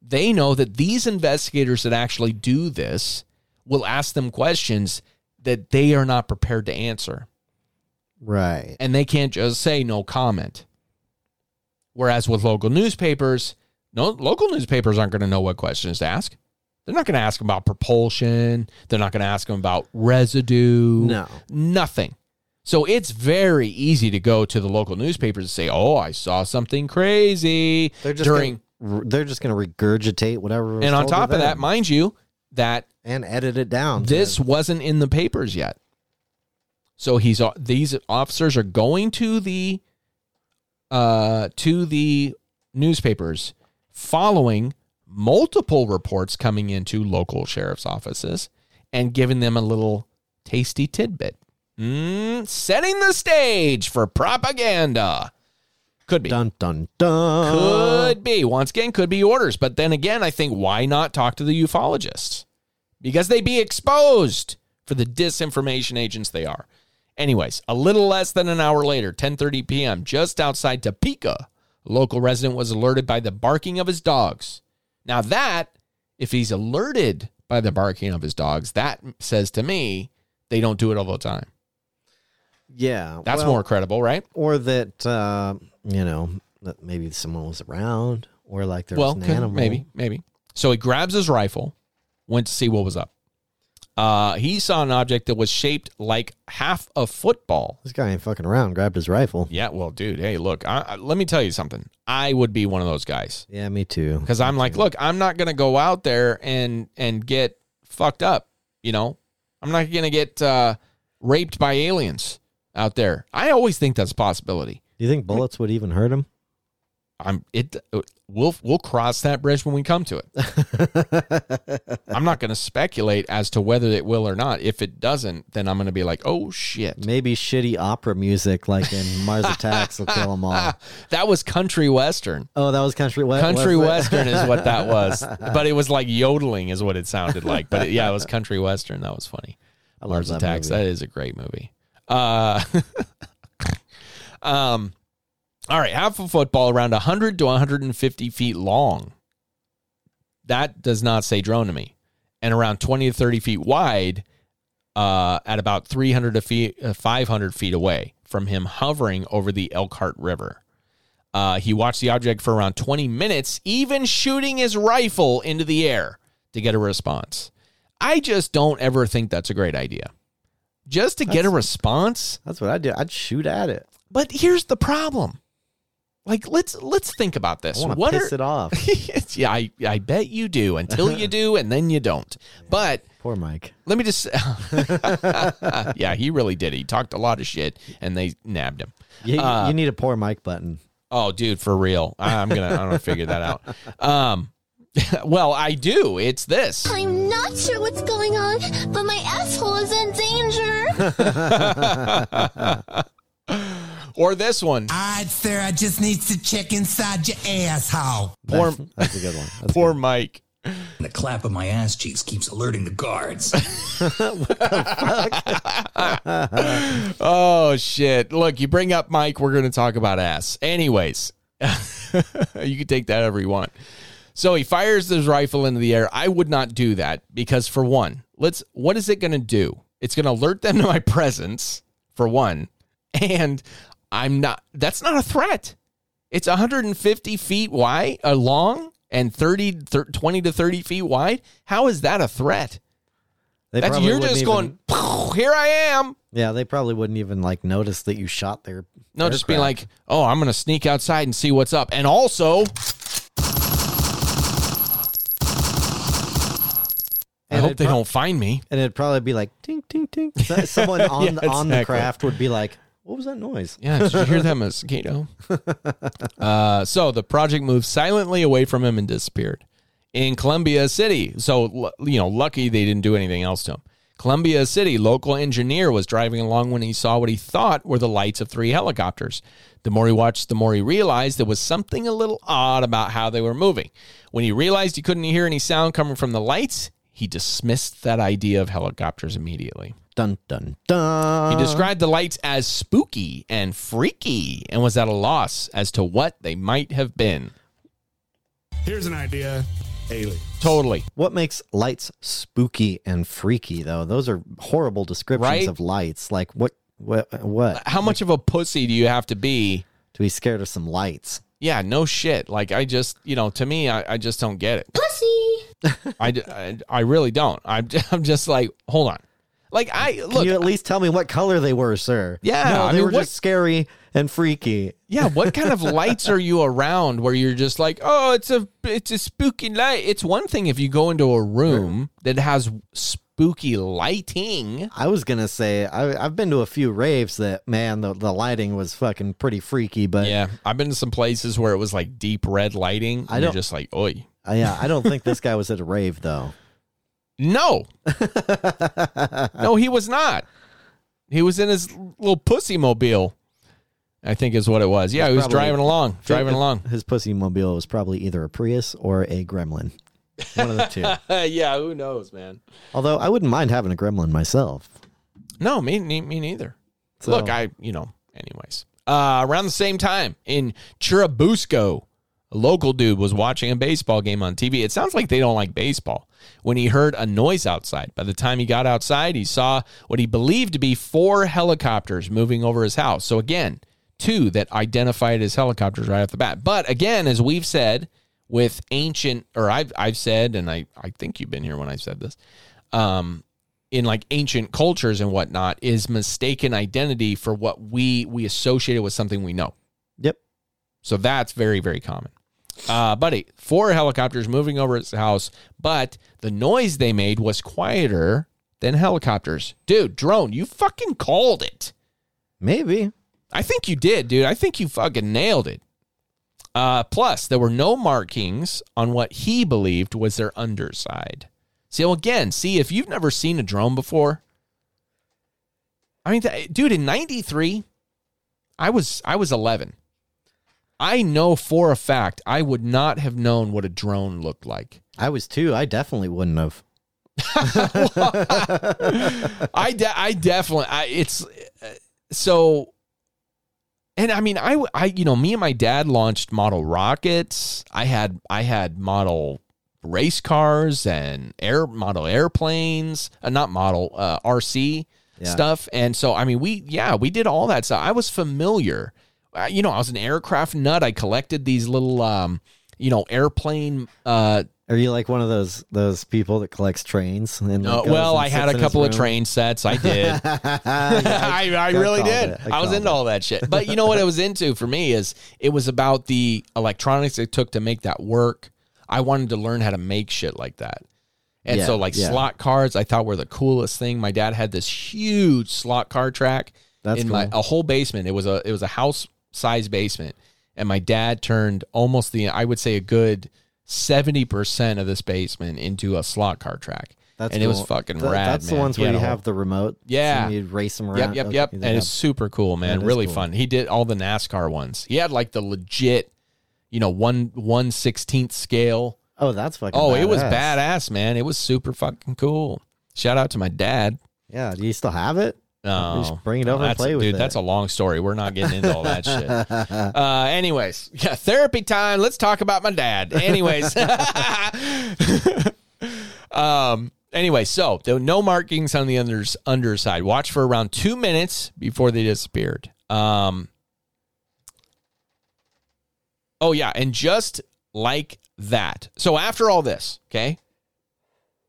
they know that these investigators that actually do this will ask them questions that they are not prepared to answer. Right. And they can't just say no comment. Whereas with local newspapers, no local newspapers aren't going to know what questions to ask. They're not going to ask them about propulsion. They're not going to ask them about residue. No. Nothing. So it's very easy to go to the local newspapers and say, "Oh, I saw something crazy." They're just during gonna, they're just going to regurgitate whatever. was and on top of that, mind you, that and edit it down. this wasn't in the papers yet. So he's these officers are going to the uh to the newspapers following multiple reports coming into local sheriff's offices and giving them a little tasty tidbit. Mm, setting the stage for propaganda. Could be. dun dun dun. Could be. Once again, could be orders. But then again, I think why not talk to the ufologists? Because they'd be exposed for the disinformation agents they are. Anyways, a little less than an hour later, 10:30 p.m., just outside Topeka, a local resident was alerted by the barking of his dogs. Now that, if he's alerted by the barking of his dogs, that says to me they don't do it all the time. Yeah, That's well, more credible, right? Or that uh, you know that maybe someone was around, or like there's well, an animal. maybe, maybe. So he grabs his rifle, went to see what was up. Uh, he saw an object that was shaped like half a football. This guy ain't fucking around. Grabbed his rifle. Yeah, well, dude, hey, look, I, I- let me tell you something. I would be one of those guys Yeah, me too. because I'm like, look, I'm not gonna go out there and and get fucked up. You know, I'm not gonna get uh, raped by aliens out there. I always think that's a possibility. Do you think bullets would even hurt him? I'm it. We'll we'll cross that bridge when we come to it. I'm not going to speculate as to whether it will or not. If it doesn't, then I'm going to be like, oh shit, Maybe shitty opera music like in Mars Attacks will kill them all. that was country western. Oh, that was country west. Country western is what that was, but it was like yodeling is what it sounded like. But it, yeah, it was country western. That was funny. I love Mars Attacks. movie. That is a great movie. Uh, um, all right, half a football around 100 to 150 feet long. That does not say drone to me. And around 20 to 30 feet wide, uh, at about 300 to feet, uh, 500 feet away from him, hovering over the Elkhart River. Uh, he watched the object for around 20 minutes, even shooting his rifle into the air to get a response. I just don't ever think that's a great idea. Just to get a response. That's what I do. I'd shoot at it. But here's the problem. Like let's let's think about this. to What piss are, it off. yeah, I, I bet you do until you do and then you don't. But Poor Mike. let me just Yeah, he really did. He talked a lot of shit and they nabbed him. You, Uh, you need a poor Mike button. Oh, dude, for real. I- I'm gonna I'm gonna figure that out. Um well, I do. It's this. I'm not sure what's going on, but my asshole is in danger. Or this one. Alright, sir, I just need to check inside your asshole. Poor That's a good one. That's poor Mike. The clap of my ass cheeks keeps alerting the guards. Oh shit. Look, you bring up Mike, we're going to talk about ass. Anyways, you can take that however you want. So he fires his rifle into the air. I would not do that because for one, let's what is it going to do? It's going to alert them to my presence for one. And I'm not that's not a threat. It's 150 feet wide, uh, long and 30 thir- 20 to 30 feet wide. How is that a threat? They That's you're just even- going here I am. Yeah, they probably wouldn't even like notice that you shot their. No, just being like, oh, I'm going to sneak outside and see what's up. And also, I hope they prob- don't find me. and it'd probably be like tink tink tink. Someone on Yeah, the, on the craft would be like, "What was that noise?" Yeah, did you hear that mosquito? uh, so the project moved silently away from him and disappeared. In Columbia City, so you know, lucky they didn't do anything else to him. Columbia City, local engineer was driving along when he saw what he thought were the lights of three helicopters. The more he watched, the more he realized there was something a little odd about how they were moving. When he realized he couldn't hear any sound coming from the lights, he dismissed that idea of helicopters immediately. Dun dun dun. He described the lights as spooky and freaky and was at a loss as to what they might have been. Here's an idea. Alien. Totally. What makes lights spooky and freaky though? Those are horrible descriptions Right? of lights. Like what? What? What? How much of a pussy do you have to be? To be scared of some lights? Yeah, no shit. Like, I just, you know, to me, I, I just don't get it. Pussy. I, I, I really don't. I'm, I'm just like, hold on. Like I Can look, you at least tell me what color they were, sir? Yeah, no, I they mean, were what- just scary and freaky. yeah, what kind of lights are you around where you're just like, oh, it's a it's a spooky light. It's one thing if you go into a room that has spooky lighting. I was gonna say I, I've been to a few raves that man the, the lighting was fucking pretty freaky, but Yeah, I've been to some places where it was like deep red lighting. I and you're just like, oi. I, yeah, I don't think this guy was at a rave though. No, no, he was not. He was in his little pussy mobile. I think is what it was. Yeah, he was driving along, driving along. His pussy mobile was probably either a Prius or a Gremlin. One of the two. yeah, who knows, man? Although I wouldn't mind having a Gremlin myself. No, me, me, me neither. So- Look, I, you know, anyways. Uh, around the same time in Churubusco, a local dude was watching a baseball game on TV. It sounds like they don't like baseball. When he heard a noise outside, by the time he got outside, he saw what he believed to be four helicopters moving over his house. So again, two that identified as helicopters right off the bat. But again, as we've said with ancient, or I've I've said, and I I think you've been here when I said this. Um, in like ancient cultures and whatnot is mistaken identity for what we we associate it with something we know. Yep. So that's very very common. Uh, buddy, four helicopters moving over his house, but the noise they made was quieter than helicopters. Dude, drone, you fucking called it. Maybe. I think you did, dude. I think you fucking nailed it. Uh, plus, there were no markings on what he believed was their underside. So again, see if you've never seen a drone before. I mean, th- dude, in '93, I was I was 11. I know for a fact I would not have known what a drone looked like. I was too. I definitely wouldn't have. I de- I definitely I it's uh, so and I mean I I you know me and my dad launched model rockets. I had I had model race cars and air model airplanes, uh, not model uh, RC Yeah. stuff. And so I mean we yeah, we did all that stuff. I was familiar. Uh, you know, I was an aircraft nut. I collected these little um you know airplane uh Are you like one of those those people that collects trains? And like, uh, goes well, and I had a couple of train sets. I did. I, I I really did. it. I I, was into it. all that shit. But you know what I was into for me is it was about the electronics it took to make that work. I wanted to learn how to make shit like that. And Yeah, so like yeah. slot cars I thought were the coolest thing. My dad had this huge slot car track That's in my a whole basement. It was a it was a house size basement. And my dad turned almost the I would say a good 70% of this basement into a slot car track. That's and it was fucking Th- rad. That's the ones He where you have the remote. Yeah. you race them Yep, around. yep, Okay, yep. they And it's super cool, man. That Really cool. fun. He did all the NASCAR ones. He had like the legit, you know, one one sixteenth scale. oh, that's fucking. Oh, it was badass. badass, man. It was super fucking cool. Shout out to my dad. Yeah. Do you still have it? No, Just bring it over and play with dude, it. That's a long story. We're not getting into all that shit. Uh, anyways, yeah, therapy time. Let's talk about my dad. Anyways, um, anyway, so there were no markings on the unders, underside. Watch for around two minutes before they disappeared. Um, oh yeah, and just like that. So after all this, okay,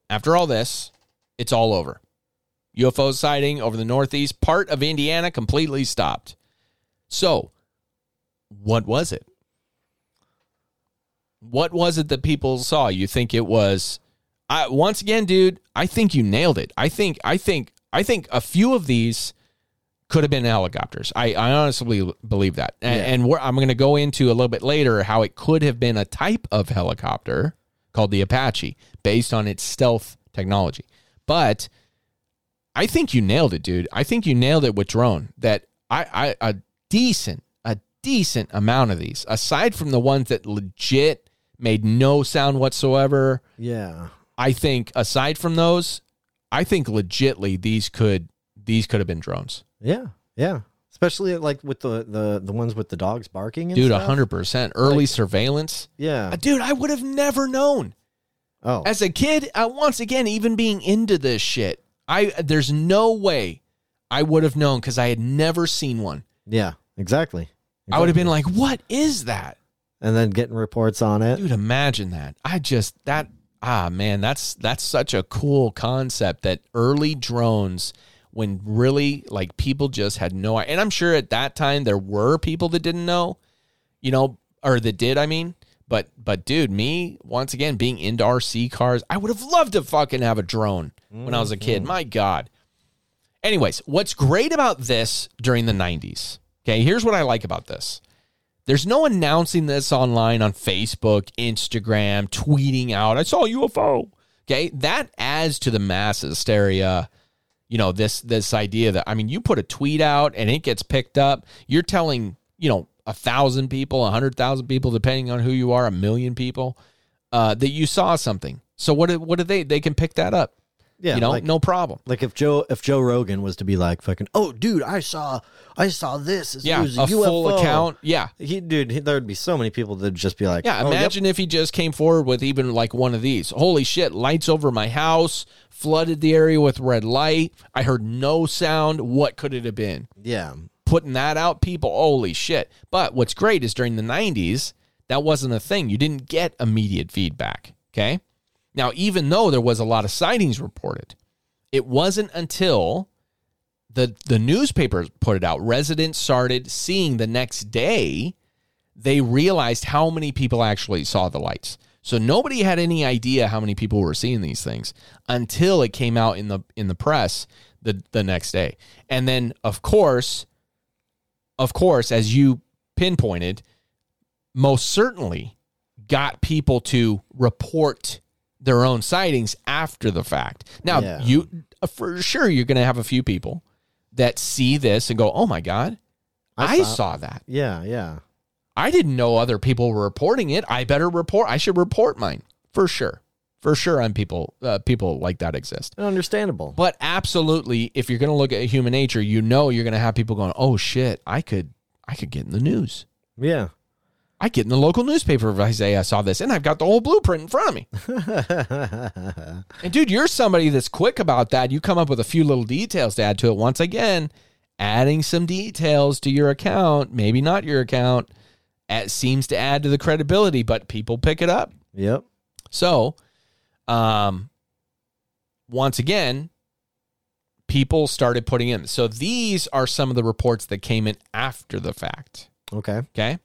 after all this, it's all over. UFO sighting over the northeast part of Indiana completely stopped. So, what was it? What was it that people saw? You think it was I once again, dude, I think you nailed it. I think I think I think a few of these could have been helicopters. I, I honestly believe that. And, Yeah. and we're, I'm going to go into a little bit later how it could have been a type of helicopter called the Apache based on its stealth technology. But I think you nailed it, dude. I think you nailed it with drone. That I, I a decent, a decent amount of these, aside from the ones that legit made no sound whatsoever. Yeah. I think aside from those, I think legitly these could these could have been drones. Yeah. Yeah. Especially like with the the the ones with the dogs barking. And Dude, stuff. hundred percent early Like- surveillance. Yeah. Uh, Dude, I would have never known. Oh. As a kid, uh, once again, even being into this shit, I there's no way I would have known because I had never seen one. yeah. Exactly. I would have been like, "What is that?" and then getting reports on it. Dude, imagine that. I just that ah man, that's that's such a cool concept that early drones when really like people just had no and I'm sure at that time there were people that didn't know, you know, or that did, I mean. But but dude, me once again being into RC cars, I would have loved to fucking have a drone when I was a kid. Mm-hmm. My God. Anyways, what's great about this during the 90s? Okay, here's what I like about this. There's no announcing this online on Facebook, Instagram, tweeting out, I saw a UFO. Okay, that adds to the mass hysteria. You know, this this idea that I mean, you put a tweet out and it gets picked up. You're telling, you know, a thousand people, a hundred thousand people, depending on who you are, a million people, uh, that you saw something. So what? do- What do they? They can pick that up. Yeah, you know, like- no problem. Like if Joe if Joe Rogan was to be like fucking oh dude I saw I saw this Yeah, it was a a, UFO. full account. Yeah, he dude he, there would be so many people that'd just be like Yeah, oh, yep. imagine if he just came forward with even like one of these. Holy shit, lights over my house, flooded the area with red light. I heard no sound. What could it have been? yeah Putting that out, people, holy shit. But what's great is during the 90s, that wasn't a thing. You didn't get immediate feedback. Okay. Now, even though there was a lot of sightings reported, it wasn't until the the newspapers put it out, residents started seeing the next day they realized how many people actually saw the lights. So nobody had any idea how many people were seeing these things until it came out in the in the press the the next day. And then of course, of course, as you pinpointed, most certainly got people to report their own sightings after the fact. Now, Yeah. you uh, for sure you're going to have a few people that see this and go, "Oh my god, I, I saw, saw- that." yeah yeah I didn't know other people were reporting it. I better report. I should report mine for sure. For sure, I'm people. Uh, people like that exist. understandable But absolutely, if you're going to look at human nature, you know you're going to have people going, "Oh shit, I could, I could get in the news. yeah I get in the local newspaper if I say I saw this, and I've got the whole blueprint in front of me." and dude, you're somebody that's quick about that. You come up with a few little details to add to it. Once again, adding some details to your account, maybe not your account, it seems to add to the credibility, but people pick it up. yep So, um, once again, people started putting in. So these are some of the reports that came in after the fact. okay Okay.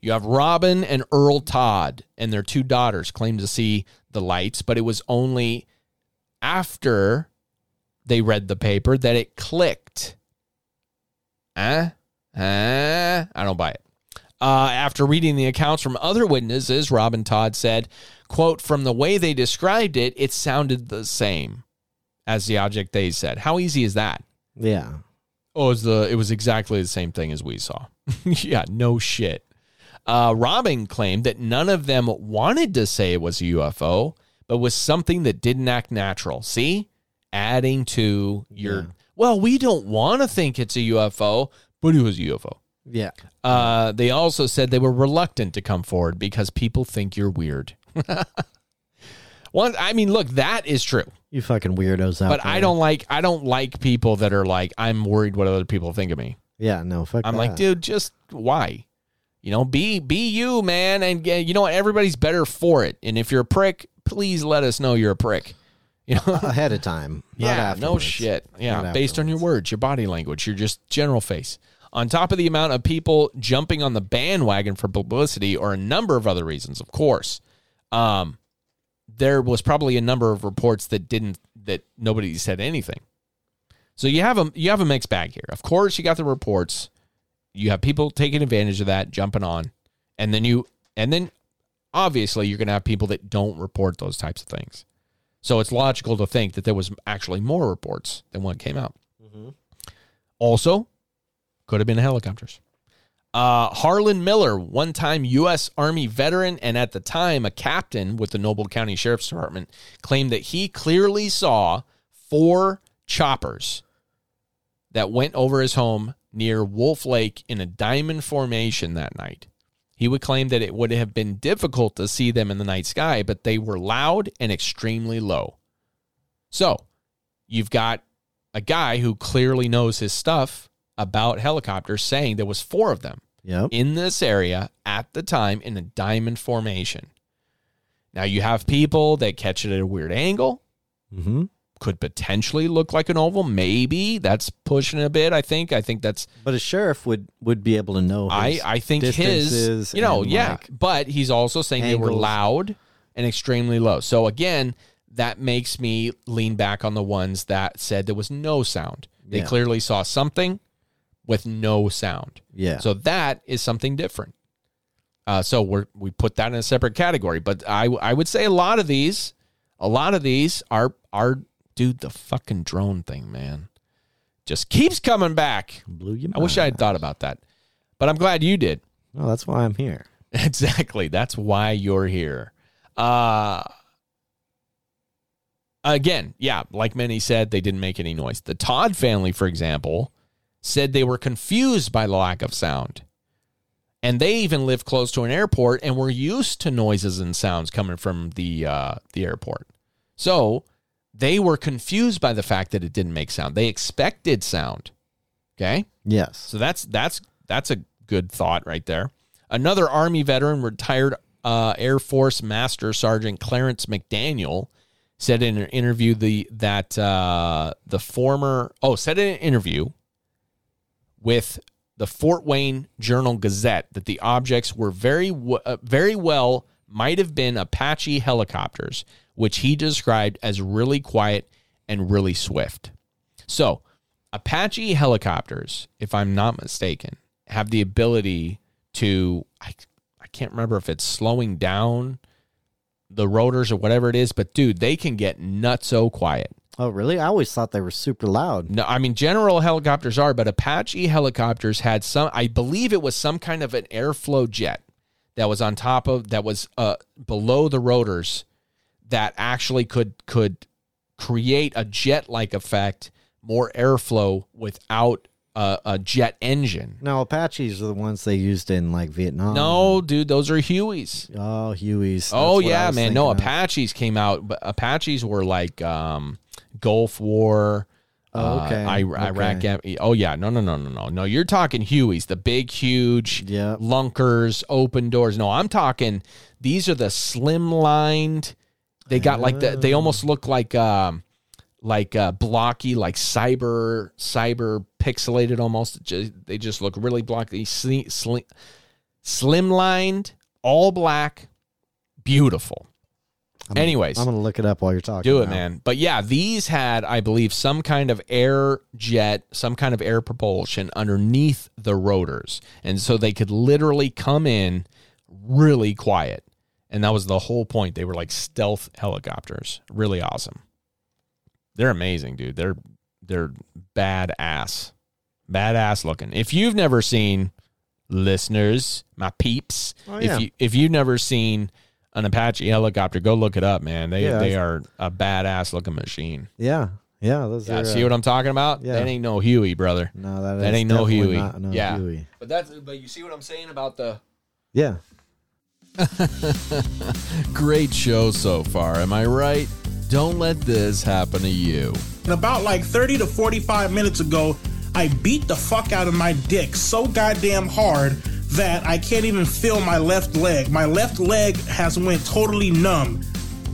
You have Robin and Earl Todd and their two daughters claimed to see the lights, but it was only after they read the paper that it clicked. Huh? Huh? I don't buy it. Uh, after reading the accounts from other witnesses, Robin Todd said, quote, from the way they described it, it sounded the same as the object they said. How easy is that? yeah Oh, it was the it was exactly the same thing as we saw. yeah, no shit. Uh, Robin claimed that none of them wanted to say it was a UFO, but was something that didn't act natural. See, adding to your Yeah. well, we don't want to think it's a UFO, but it was a UFO. Yeah Uh, they also said they were reluctant to come forward because people think you're weird. One, I mean, look, that is true. you fucking weirdos out But I don't like I don't like people that are like I'm worried what other people think of me. yeah no fuck I'm like, dude, just why? You know, be be you, man, and you know what? Everybody's better for it. And if you're a prick, please let us know you're a prick. You know, ahead of time not yeah, no shit. Yeah, based on your words, your body language, your just general face. On top of the amount of people jumping on the bandwagon for publicity, or a number of other reasons, of course, um, there was probably a number of reports that didn't that nobody said anything. So you have a you have a mixed bag here. Of course, you got the reports. You have people taking advantage of that, jumping on, and then you and then obviously you're going to have people that don't report those types of things. So it's logical to think that there was actually more reports than what came out. Also, could have been helicopters. Uh, Harlan Miller, one time U.S. Army veteran and at the time a captain with the Noble County Sheriff's Department, claimed that he clearly saw four choppers that went over his home near Wolf Lake in a diamond formation that night. He would claim that it would have been difficult to see them in the night sky, but they were loud and extremely low. So, you've got a guy who clearly knows his stuff about helicopters saying there was four of them yep in this area at the time in a diamond formation. Now you have people that catch it at a weird angle, hmm could potentially look like an oval. Maybe that's pushing a bit. I think. I think that's. But a sheriff would would be able to know. I I think his. You know, yeah. like, but he's also saying they were loud and extremely low. So again, that makes me lean back on the ones that said there was no sound. They Yeah. clearly saw something with no sound. Yeah. So that is something different. Uh, so we're we put that in a separate category. But I I would say a lot of these, a lot of these are are dude the fucking drone thing, man, just keeps coming back. blew you. I wish I had thought about that, but I'm glad you did. Well, that's why I'm here. Exactly. That's why you're here. Uh again, yeah, like many said, they didn't make any noise. The Todd family, for example, said they were confused by the lack of sound. And they even live close to an airport and were used to noises and sounds coming from the uh, the airport. So they were confused by the fact that it didn't make sound. They expected sound. Okay. Yes. So that's that's that's a good thought right there. Another Army veteran, retired uh, Air Force Master Sergeant Clarence McDaniel, said in an interview the that uh, the former oh said in an interview with the Fort Wayne Journal Gazette that the objects were very uh, very well might have been Apache helicopters, which he described as really quiet and really swift. So, Apache helicopters, if I'm not mistaken, have the ability to I, I can't remember if it's slowing down the rotors or whatever it is, but dude, they can get nutso quiet. Oh, really? I always thought they were super loud. No, I mean general helicopters are, but Apache helicopters had some. I believe it was some kind of an airflow jet that was on top of that was uh, below the rotors that actually could could create a jet like effect, more airflow without a, a jet engine. No, Apaches are the ones they used in like Vietnam. No, dude, those are Hueys. Oh, Hueys. oh That's I yeah, man. No, of. Apaches came out, but Apaches were like um, Gulf War. Oh, uh, okay, I- Iraq. Oh yeah, no, no, no, no, no, no. You're talking Hueys, the big, huge Yeah. lunkers, open doors. No, I'm talking. These are the slim-lined. They got like the. They almost look like um, like uh, blocky, like cyber, cyber pixelated almost. Ju- They just look really blocky, sli- sli- slim-lined, all black, beautiful. Anyways, I'm gonna look it up while you're talking. do it, now. man. But yeah, these had, I believe, some kind of air jet, some kind of air propulsion underneath the rotors. And so they could literally come in really quiet. And that was the whole point. They were like stealth helicopters. Really awesome. They're amazing, dude. They're they're badass. Badass looking. If you've never seen listeners, my peeps, Oh, yeah. if you if you've never seen an Apache helicopter, go look it up, man. They Yeah, they are a badass looking machine. Yeah, yeah. Those Yeah, are. see what I'm talking about? yeah. That ain't no Huey, brother. No, that, That is ain't no Huey. not no yeah. Huey. But that's but you see what I'm saying about the Yeah. great show so far, am I right? Don't let this happen to you. And about like 30 to 45 minutes ago, I beat the fuck out of my dick so goddamn hard that I can't even feel my left leg. My left leg has went totally numb.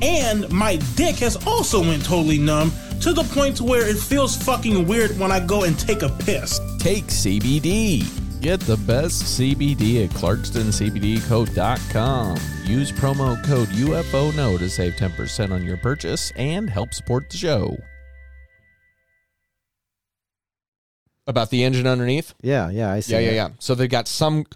And my dick has also went totally numb to the point to where it feels fucking weird when I go and take a piss. Take CBD. Get the best CBD at ClarkstonCBDCo.com. Use promo code UFONO to save 10% on your purchase and help support the show. About the engine underneath? Yeah, yeah. I see. Yeah, yeah, that. yeah. So they've got some,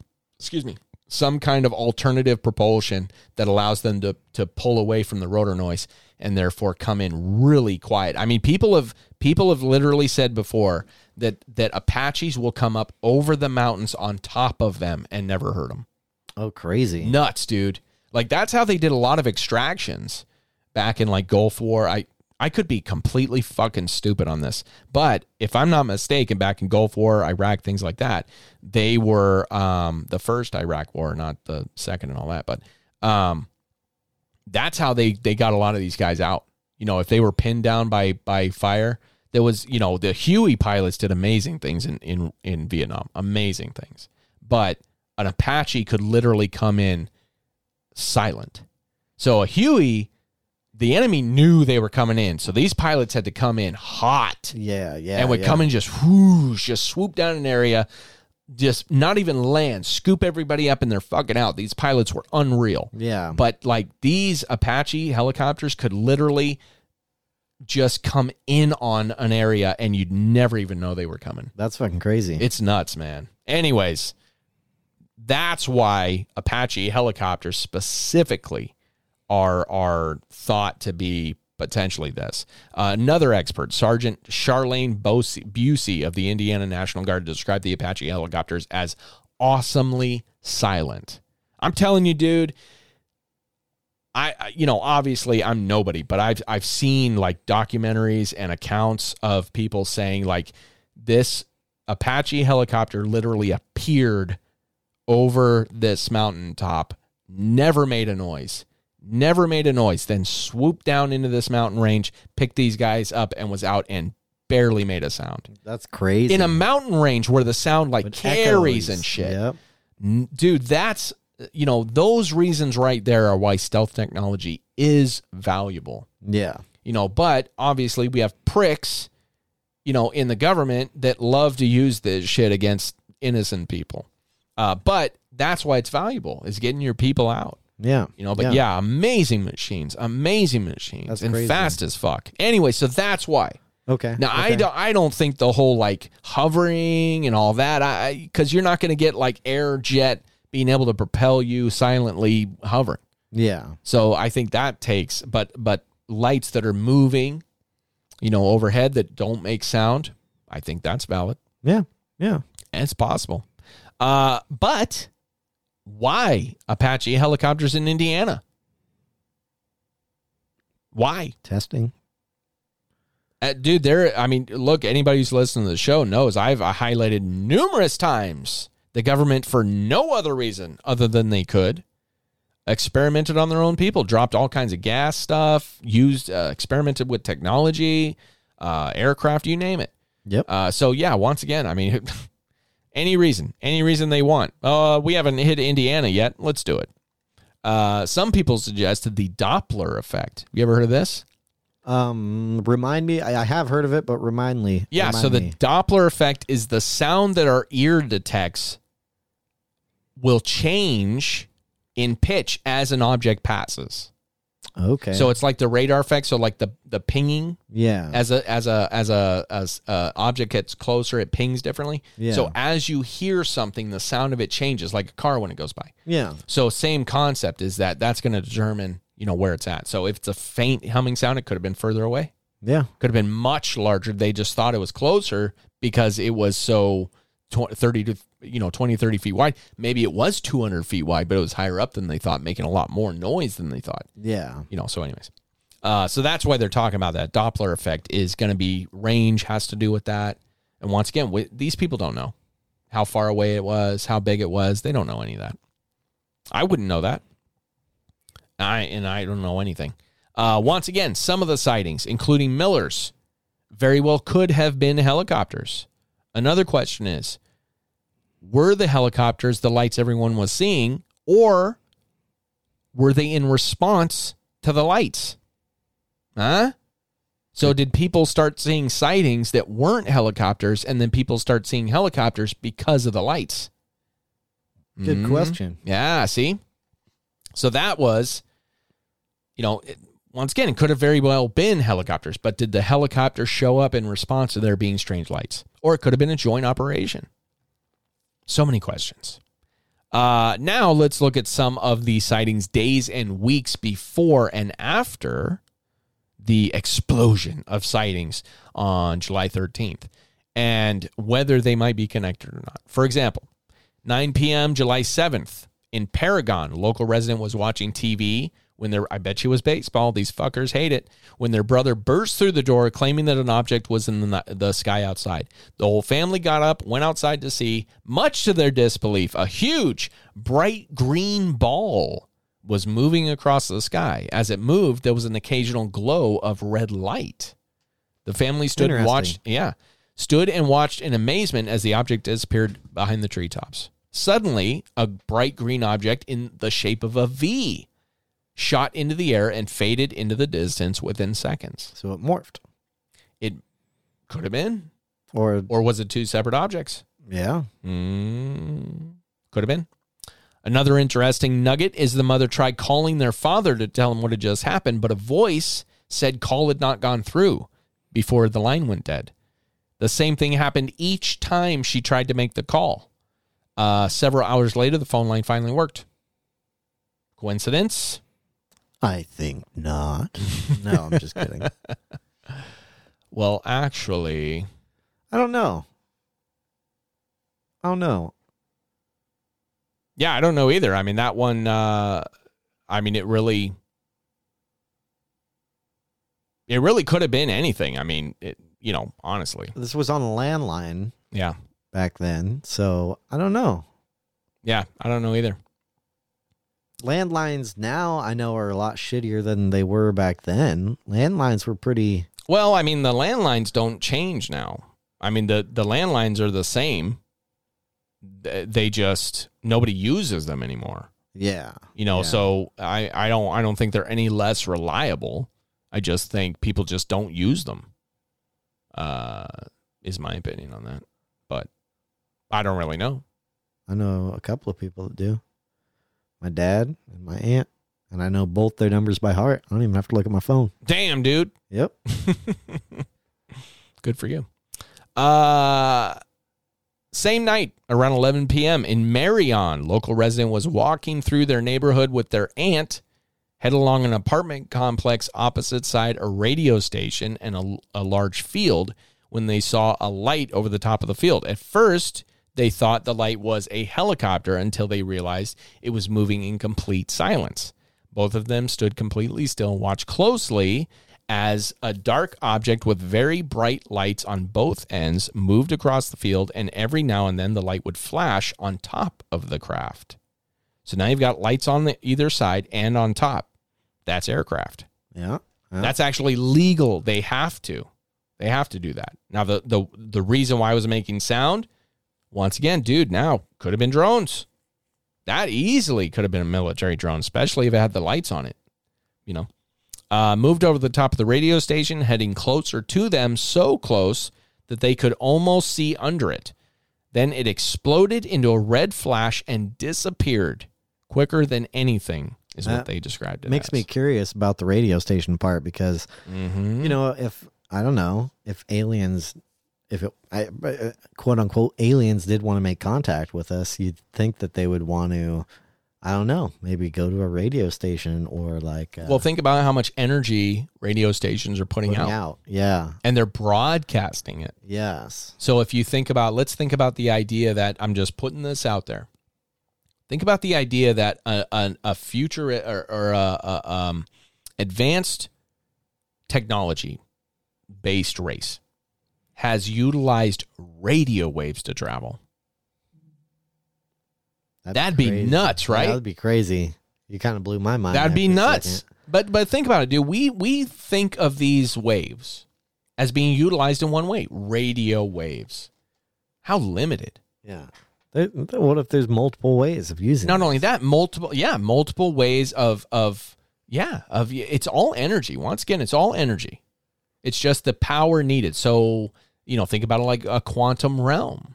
excuse me, some kind of alternative propulsion that allows them to to pull away from the rotor noise and therefore come in really quiet. I mean, people have people have literally said before that that Apaches will come up over the mountains on top of them and never hurt them. Oh, crazy. Nuts, dude. Like that's how they did a lot of extractions back in like Gulf War. I I could be completely fucking stupid on this, but if I'm not mistaken, back in Gulf War, Iraq, things like that, they were um, the first Iraq War, not the second and all that. But um, that's how they they got a lot of these guys out. You know, if they were pinned down by by fire, there was you know the Huey pilots did amazing things in in in Vietnam, amazing things. But an Apache could literally come in silent. So a Huey, the enemy knew they were coming in. So these pilots had to come in hot Yeah, yeah. and would yeah. come in just whoosh, just swoop down an area, just not even land, scoop everybody up and they're fucking out. These pilots were unreal. Yeah. But like these Apache helicopters could literally just come in on an area and you'd never even know they were coming. That's fucking crazy. It's nuts, man. Anyways, that's why Apache helicopters specifically are are thought to be potentially this. Uh, another expert, Sergeant Charlene Busey, of the Indiana National Guard, described the Apache helicopters as awesomely silent. I'm telling you, dude. I- you know, obviously I'm nobody, but I've I've seen like documentaries and accounts of people saying like this Apache helicopter literally appeared over this mountaintop, never made a noise, never made a noise, then swooped down into this mountain range, picked these guys up, and was out and barely made a sound. That's crazy. In a mountain range where the sound like carries echoes. and shit. Yep. Dude, that's, you know, those reasons right there are why stealth technology is valuable Yeah. you know but obviously we have pricks you know in the government that love to use this shit against innocent people uh, but that's why it's valuable is getting your people out Yeah. you know but yeah, amazing machines amazing machines That's and crazy. fast as fuck anyway so that's why Okay. now I don't I don't think the whole like hovering and all that I because you're not going to get like air jet being able to propel you silently hovering Yeah. so I think that takes, but but lights that are moving, you know, overhead that don't make sound, I think that's valid Yeah. Yeah. and it's possible. Uh, but why Apache helicopters in Indiana? Why, Testing. uh, dude? There, I mean, look, anybody who's listening to the show knows I've uh, highlighted numerous times the government for no other reason other than they could experimented on their own people, dropped all kinds of gas stuff, used, uh, experimented with technology, uh, aircraft, you name it. Yep. Uh, so yeah, once again, I mean, any reason, any reason they want. Uh, we haven't hit Indiana yet. Let's do it. Uh, some people suggested the Doppler effect. You ever heard of this? Um, remind me. I, I have heard of it, but remind me. Yeah. Remind so the me. Doppler effect is the sound that our ear detects will change in pitch as an object passes. Okay. So it's like the radar effect. So like the the pinging yeah. as a as a as a as a object gets closer, it pings differently. Yeah. So as you hear something, the sound of it changes, like a car when it goes by. yeah. So same concept is that that's going to determine you know where it's at. So if it's a faint humming sound, it could have been further away. Yeah. Could have been much larger. They just thought it was closer because it was so tw- 30 to you know 20 30 feet wide. Maybe it was 200 feet wide but it was higher up than they thought making a lot more noise than they thought. Yeah. you know so anyways. Uh, so that's why they're talking about that. Doppler effect is going to be range has to do with that. And once again we, these people don't know how far away it was how big it was. They don't know any of that. I wouldn't know that. I and i don't know anything. Uh, once again some of the sightings including miller's very well could have been helicopters. Another question is were the helicopters the lights everyone was seeing or were they in response to the lights? Huh? So did people start seeing sightings that weren't helicopters and then people start seeing helicopters because of the lights? Good Mhm. question. Yeah, see? So that was you know, it, once again, it could have very well been helicopters, but did the helicopter show up in response to there being strange lights? Or it could have been a joint operation. So many questions. Uh, now let's look at some of the sightings days and weeks before and after the explosion of sightings on July 13th and whether they might be connected or not. For example, 9 p.m. July 7th in Paragon, a local resident was watching TV when their I bet you was baseball. These fuckers hate it. When their brother burst through the door claiming that an object was in the, the sky outside. The whole family got up, went outside to see, much to their disbelief, a huge bright green ball was moving across the sky. As it moved, there was an occasional glow of red light. The family stood and watched, yeah, stood and watched in amazement as the object disappeared behind the treetops. Suddenly, a bright green object in the shape of a V shot into the air and faded into the distance within seconds. So it morphed. It could have been, Or or was it two separate objects? yeah. Mm, could have been. Another interesting nugget is the mother tried calling their father to tell him what had just happened, but a voice said call had not gone through before the line went dead. The same thing happened each time she tried to make the call. Uh, several hours later, the phone line finally worked. Coincidence? I think not. no, I'm just kidding. Well, actually, I don't know. I don't know. yeah, I don't know either. I mean, that one, uh, I mean, it really, it really could have been anything. I mean, it, you know, honestly, This was on a landline yeah, back then, so I don't know. yeah, I don't know either. Landlines now I know are a lot shittier than they were back then. Landlines were pretty Well, I mean, the landlines don't change now. I mean, the the landlines are the same. They just nobody uses them anymore. yeah. You know, Yeah. so I I don't I don't think they're any less reliable. I just think people just don't use them. Uh, is my opinion on that. But I don't really know. I know a couple of people that do. My dad and my aunt, and I know both their numbers by heart. I don't even have to look at my phone. Damn, dude. Yep. Good for you. Uh same night, around 11 p.m. in Marion, local resident was walking through their neighborhood with their aunt, head along an apartment complex opposite side a radio station and a, a large field when they saw a light over the top of the field. At first, they thought the light was a helicopter until they realized it was moving in complete silence. Both of them stood completely still and watched closely as a dark object with very bright lights on both ends moved across the field, and every now and then the light would flash on top of the craft. So now you've got lights on the either side and on top. That's aircraft. Yeah. yeah. That's actually legal. They have to. They have to do that. Now the the the reason why I was making sound, once again, dude, now could have been drones. That easily could have been a military drone, especially if it had the lights on it. You know. Uh, moved over the top of the radio station, heading closer to them, so close that they could almost see under it. Then it exploded into a red flash and disappeared quicker than anything, is what they described it makes as. me curious about the radio station part because Mhm. you know if I don't know if aliens if it I, uh, quote unquote aliens did want to make contact with us you'd think that they would want to I don't know maybe go to a radio station or like uh, Well, think about how much energy radio stations are putting, putting out, out yeah and they're broadcasting it. yes So if you think about, let's think about the idea that I'm just putting this out there. Think about the idea that a, a, a future or, or a, a um, advanced technology based race has utilized radio waves to travel. That'd be crazy. nuts, right? Yeah, that'd be crazy you kind of blew my mind That'd be nuts. But but think about it, dude. We we think of these waves as being utilized in one way, radio waves. How limited. yeah what if there's multiple ways of using Not it? only that, multiple yeah, multiple ways of of yeah, of it's all energy. Once again, it's all energy. It's just the power needed. So, you know, think about it like a quantum realm.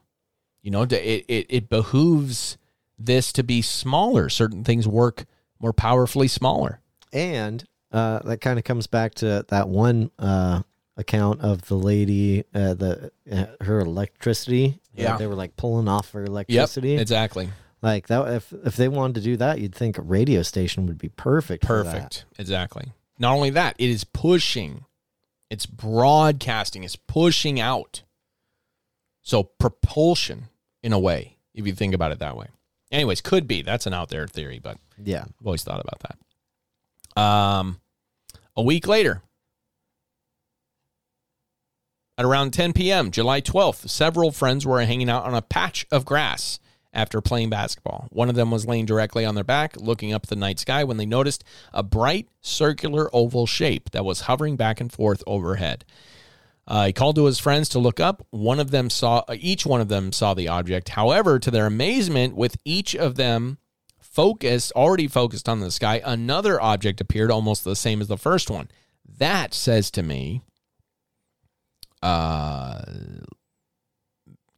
You know, it it, it behooves this to be smaller. Certain things work more powerfully smaller. And uh, that kind of comes back to that one uh, account of the lady, uh, the uh, her electricity. Uh, Yeah. they were like pulling off her Yep, electricity. exactly. like that. If if they wanted to do that, you'd think a radio station would be perfect. for that. Perfect. Exactly. Not only that, it is pushing, it's broadcasting, it's pushing out. So propulsion in a way, if you think about it that way. Anyways, could be. That's an out there theory, but Yeah. I've always thought about that. Um, a week later, at around 10 p.m., July 12th, several friends were hanging out on a patch of grass after playing basketball. One of them was laying directly on their back, looking up at the night sky when they noticed a bright circular oval shape that was hovering back and forth overhead. Uh, he called to his friends to look up. One of them saw, uh, each one of them saw the object. However, to their amazement, with each of them focused, already focused on the sky, another object appeared almost the same as the first one. That says to me, uh,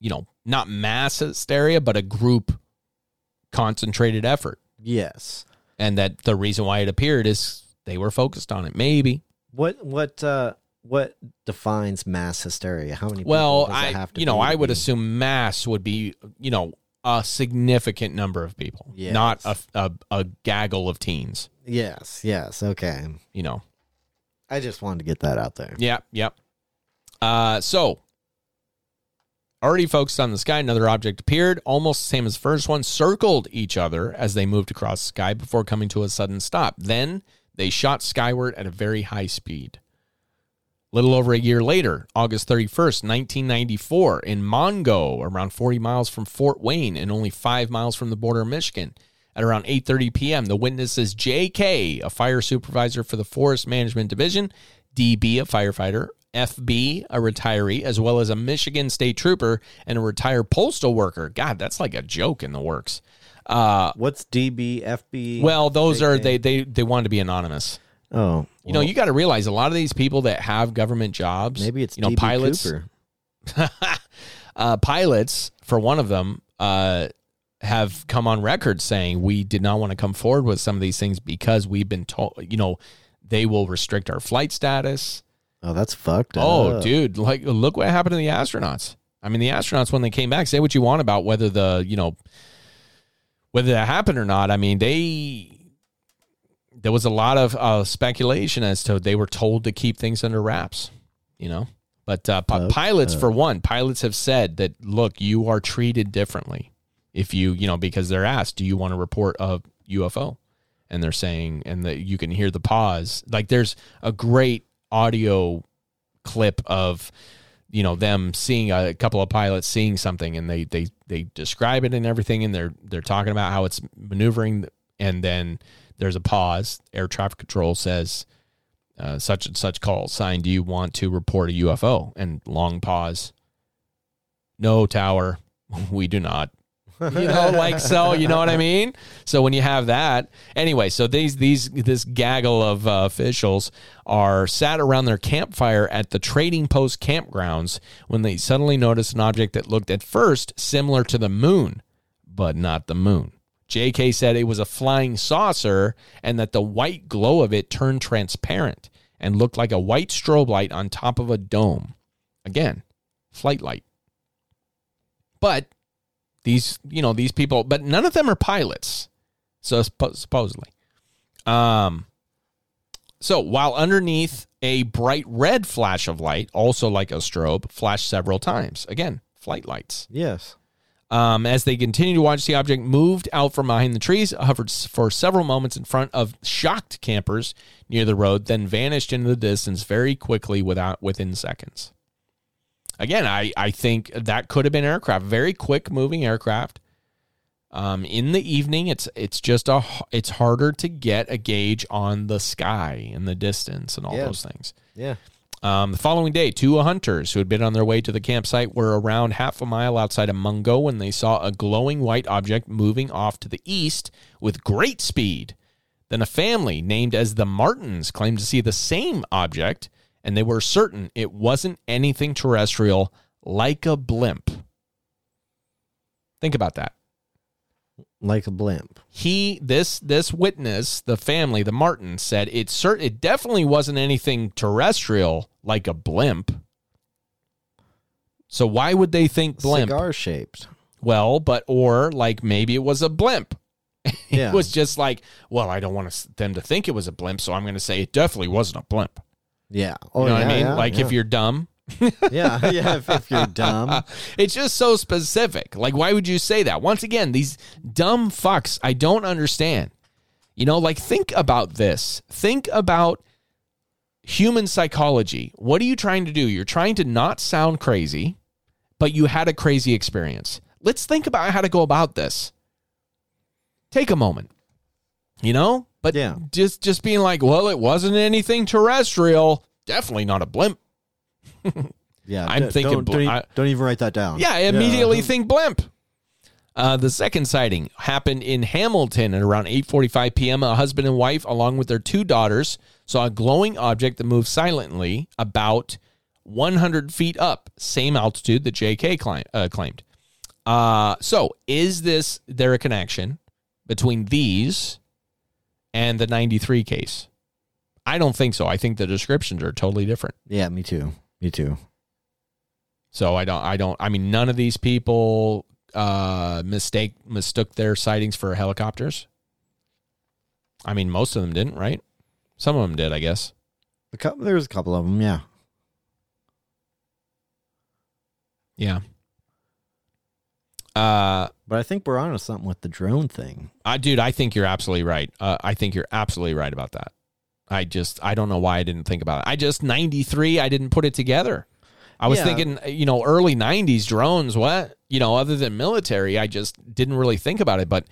you know, not mass hysteria, but a group concentrated effort. Yes. And that the reason why it appeared is they were focused on it. Maybe. What what uh what defines mass hysteria? How many people Well, does it I have to you know I would be- assume mass would be you know a significant number of people, Yes. not a, a a gaggle of teens. Yes, yes, okay. You know. I just wanted to get that out there. Yep, yep. Uh, so already focused on the sky, another object appeared, almost the same as the first one, circled each other as they moved across the sky before coming to a sudden stop. Then they shot skyward at a very high speed. Little over a year later, August 31st, 1994, in Mongo, around 40 miles from Fort Wayne and only 5 miles from the border of Michigan. At around 8:30 p.m., the witnesses J.K., a fire supervisor for the Forest Management Division, DB, a firefighter, FB, a retiree, as well as a Michigan state trooper and a retired postal worker. God, that's like a joke in the works. Uh, What's DB, FB? well, those are they they they wanted to be anonymous. Oh, You know, you got to realize a lot of these people that have government jobs, maybe it's you know DB pilots, uh, pilots for one of them uh, have come on record saying we did not want to come forward with some of these things because we've been told, you know, they will restrict our flight status. Oh, that's fucked up. Oh, up. dude, like look what happened to the astronauts. I mean, the astronauts when they came back, say what you want about whether the you know whether that happened or not. I mean, they there was a lot of uh, speculation as to they were told to keep things under wraps. You know, but uh, Okay. pilots, for one, pilots have said that look, you are treated differently if you you know because they're asked, do you want to report a UFO? And they're saying, and that you can hear the pause. Like there's a great audio clip of you know them seeing a couple of pilots seeing something and they they they describe it and everything and they're they're talking about how it's maneuvering and then there's a pause. Air traffic control says uh, such and such call sign do you want to report a ufo and long pause. No tower we do not you know like so you know what i mean? So when you have that anyway so these these this gaggle of uh, officials are sat around their campfire at the trading post campgrounds when they suddenly noticed an object that looked at first similar to the moon but not the moon. Jk said it was a flying saucer and that the white glow of it turned transparent and looked like a white strobe light on top of a dome. Again flight light. But these you know these people but none of them are pilots so supposedly um so while underneath a bright red flash of light also like a strobe flashed several times again flight lights Yes. um, as they continued to watch the object moved out from behind the trees, hovered for several moments in front of shocked campers near the road, then vanished into the distance very quickly without within seconds. Again, I, I think that could have been aircraft, very quick moving aircraft. Um, in the evening, it's it's just a it's harder to get a gauge on the sky and the distance and all Yeah. those things. Yeah. Um, the following day, two hunters who had been on their way to the campsite were around half a mile outside of Mongo when they saw a glowing white object moving off to the east with great speed. Then a family named as the Martins claimed to see the same object, and they were certain it wasn't anything terrestrial like a blimp. Think about that Like a blimp. he this this witness the family the martin said it cert it definitely wasn't anything terrestrial like a blimp so why would they think blimp Cigar shaped. well but or like maybe it was a blimp Yeah. it was just like well i don't want them to think it was a blimp so i'm going to say it definitely wasn't a blimp Yeah. you Oh, know what i mean yeah, like yeah. if you're dumb yeah, yeah. If, if you're dumb, it's just so specific. Like, why would you say that? Once again, these dumb fucks, I don't understand. You know, like, think about this. Think about human psychology. What are you trying to do? You're trying to not sound crazy, but you had a crazy experience. Let's think about how to go about this. Take a moment. You know? But Yeah. just just being like, well, it wasn't anything terrestrial. Definitely not a blimp. yeah. I'm thinking Don't, bl- don't, don't even write that down. Yeah, I immediately think blimp. Uh, the second sighting happened in Hamilton at around 8:45 p.m. A husband and wife, along with their two daughters, saw a glowing object that moved silently about 100 feet up, same altitude that J.K. Uh, claimed. Uh, so, is this there a connection between these and the 93 case? I don't think so. I think the descriptions are totally different. Yeah, me too. Me too. So I don't I don't I mean none of these people uh mistake mistook their sightings for helicopters. I mean most of them didn't, right? Some of them did, I guess. A couple, there was a couple of them. Yeah. Yeah. Uh But I think we're on to something with the drone thing. I dude, I think you're absolutely right. Uh, I think you're absolutely right about that. I just I don't know why I didn't think about it. I just 93 I didn't put it together. I was Yeah. thinking, you know, early 90s drones, what? You know, other than military, I just didn't really think about it, but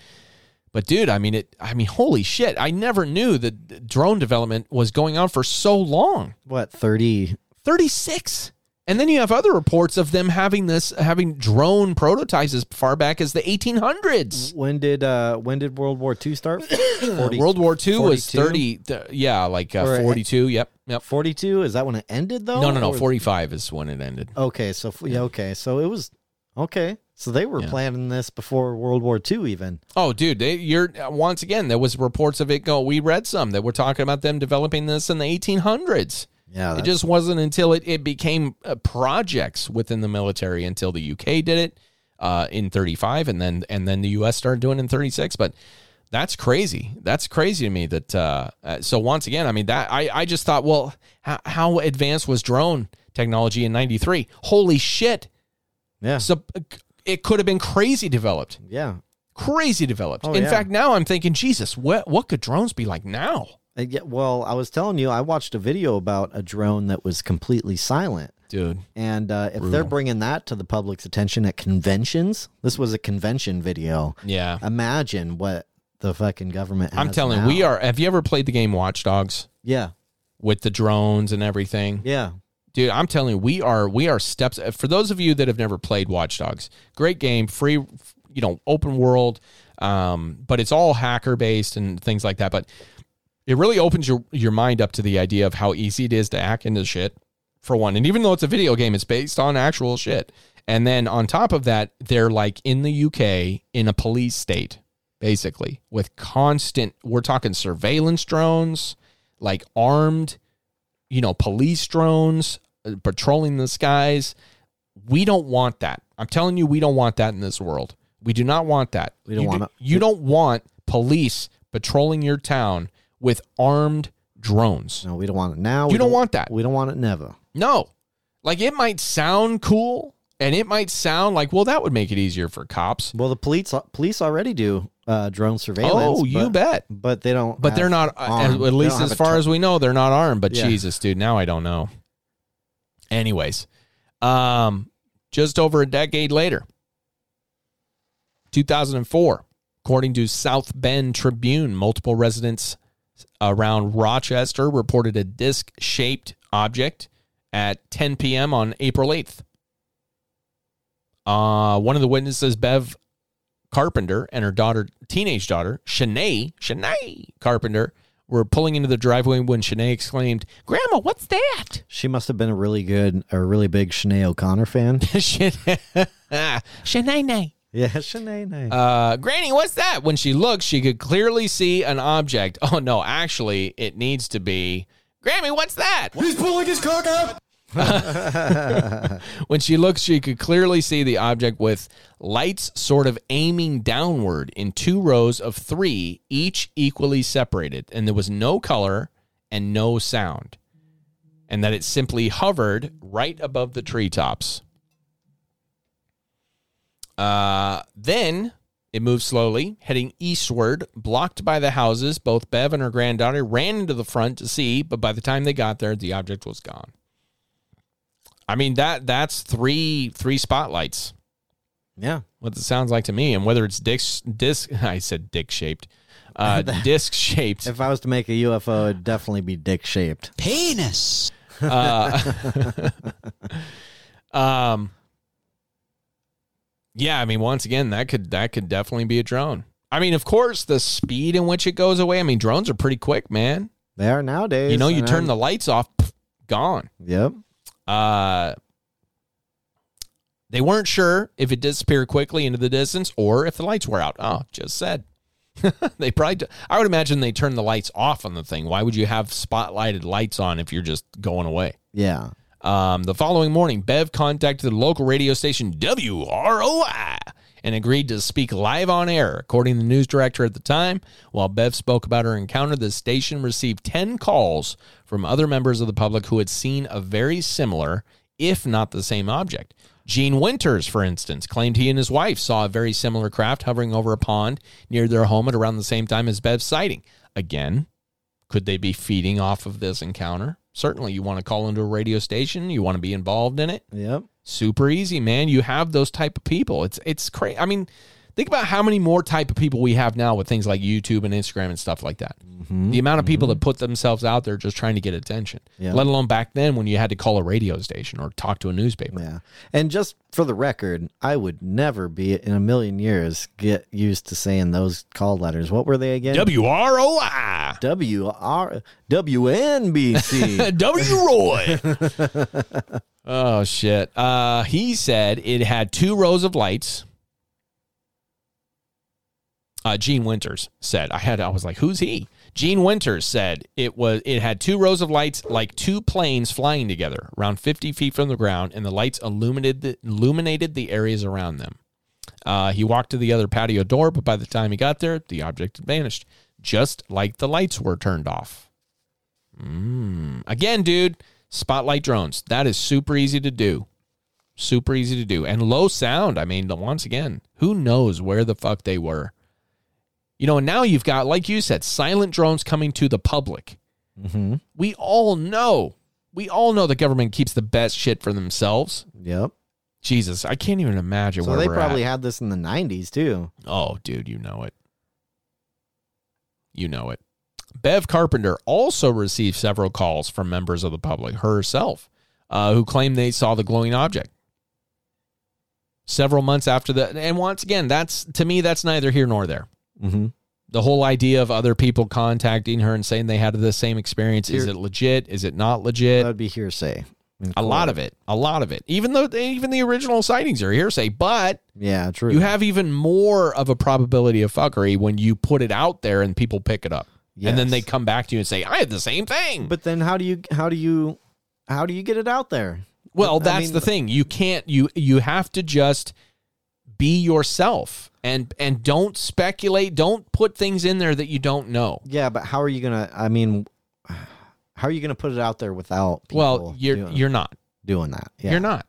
but dude, I mean it I mean holy shit, I never knew that drone development was going on for so long. What, 30? 36. And then you have other reports of them having this having drone prototypes as far back as the 1800s. When did uh when did World War II start? 40 World War II was 42? 30 th- yeah, like uh, Or- 42, yep. Yep. 42 is that when it ended though? No, no, no. Or- 45 is when it ended. Okay, so yeah, okay. So it was okay. So they were Yeah. planning this before World War II even. Oh, dude, they, you're once again. There was reports of it go. We read some that were talking about them developing this in the 1800s. Yeah, it just wasn't until it, it became uh, projects within the military until the UK did it uh, in 35, and then and then the US started doing it in 36. But that's crazy. That's crazy to me. That uh, uh, so once again, I mean that I I just thought, well, how, how advanced was drone technology in '93? Holy shit! Yeah. So uh, it could have been crazy developed Yeah. crazy developed. Oh, In yeah. fact, now I'm thinking, Jesus, what what could drones be like now? Uh, yeah, well, I was telling you, I watched a video about a drone that was completely silent. Dude, And uh, if they're bringing that to the public's attention at conventions, this was a convention video. yeah. Imagine what the fucking government. I'm telling you, now. we are. Have you ever played the game Watch Dogs Yeah, with the drones and everything? yeah, Dude, I'm telling you, we are we are steps. For those of you that have never played Watch Dogs, great game, free, you know, open world, um, but it's all hacker based and things like that. But it really opens your your mind up to the idea of how easy it is to hack into shit. For one, and even though it's a video game, it's based on actual shit. And then on top of that, they're like in the UK in a police state, basically, with constant. We're talking surveillance drones, like armed you know, police drones uh, patrolling the skies. We don't want that. I'm telling you, we don't want that in this world. We do not want that. We don't you want do, it. You don't want police patrolling your town with armed drones. no, we don't want it now. You we don't want that. We don't want it never. No. Like it might sound cool and it might sound like, well, that would make it easier for cops. Well, the police police already do uh, drone surveillance. Oh, you but- bet. But they don't. But they're not, uh, armed. at least as far tr- as we know, they're not armed. But Yeah. Jesus, dude, now I don't know. Anyways, um, just over a decade later, 2004, according to South Bend Tribune, multiple residents around Rochester reported a disc shaped object at 10 p.m. on April 8th. Uh, one of the witnesses, Bev Carpenter, and her daughter, teenage daughter, Shanae, Shanae Carpenter, were pulling into the driveway when Shanae exclaimed, Grandma, what's that? She must have been a really good, a really big Sinéad O'Connor fan. Shanae. yeah, Shanae. Uh, Granny, what's that? When she looked, she could clearly see an object. Oh, no, actually, it needs to be, Grammy, what's that? He's pulling his cock out. When she looked, she could clearly see the object with lights sort of aiming downward in two rows of three, each equally separated. And there was no color and no sound. And that it simply hovered right above the treetops. Uh, then it moved slowly, heading eastward, blocked by the houses. Both Bev and her granddaughter ran into the front to see, but by the time they got there, the object was gone. I mean that that's three three spotlights. yeah. What it sounds like to me, and whether it's disc disc I said dick shaped, uh, disc shaped. If I was to make a UFO, it'd definitely be dick shaped. Penis. Uh, um, Yeah, I mean, once again, that could that could definitely be a drone. I mean, of course, the speed in which it goes away. I mean, drones are pretty quick, man. They are nowadays. You know, you turn I'm- the lights off, pff, gone. Yep. Uh, they weren't sure if it disappeared quickly into the distance or if the lights were out. Oh, just said. they probably. I would imagine they turned the lights off on the thing. Why would you have spotlighted lights on if you're just going away? Yeah. Um, the following morning, Bev contacted the local radio station WROI and agreed to speak live on air. According to the news director at the time, while Bev spoke about her encounter, the station received 10 calls from other members of the public who had seen a very similar, if not the same object. Gene Winters, for instance, claimed he and his wife saw a very similar craft hovering over a pond near their home at around the same time as Bev's sighting. Again, could they be feeding off of this encounter? Certainly, you want to call into a radio station, you want to be involved in it. Yep. Super easy, man. You have those type of people. It's it's crazy. I mean, think about how many more type of people we have now with things like YouTube and Instagram and stuff like that. The amount of people that put themselves out there just trying to get attention. Yeah. Let alone back then when you had to call a radio station or talk to a newspaper. Yeah. And just for the record, I would never be in a million years get used to saying those call letters. What were they again? W R O I. W R W N B C. W Roy. oh shit. Uh he said it had two rows of lights. Uh Gene Winters said. I had I was like, who's he? Gene Winters said it was it had two rows of lights like two planes flying together around 50 feet from the ground and the lights illuminated the, illuminated the areas around them. Uh, he walked to the other patio door, but by the time he got there, the object had vanished, just like the lights were turned off. Mm. Again, dude, spotlight drones. That is super easy to do. Super easy to do. And low sound. I mean, once again, who knows where the fuck they were? You know, and now you've got, like you said, silent drones coming to the public. mm-hmm. We all know, we all know the government keeps the best shit for themselves. Yep. Jesus, I can't even imagine So they probably at. had this in the 90s too. Oh, dude, you know it. You know it. Bev Carpenter also received several calls from members of the public herself uh, who claimed they saw the glowing object. Several months after that, and once again, that's to me, that's neither here nor there. Mm-hmm. The whole idea of other people contacting her and saying they had the same experience is it legit? Is it not legit? That'd be hearsay. a lot of it, a lot of it. Even though even the original sightings are hearsay, but Yeah, true. you have even more of a probability of fuckery when you put it out there and people pick it up. And then they come back to you and say, I had the same thing. But then how do you how do you how do you get it out there? well, I that's mean- the thing. You can't you you have to just be yourself and and don't speculate, don't put things in there that you don't know. Yeah, but how are you gonna? I mean, how are you gonna put it out there without? People well, you're doing, you're not. doing that. Yeah. You're not.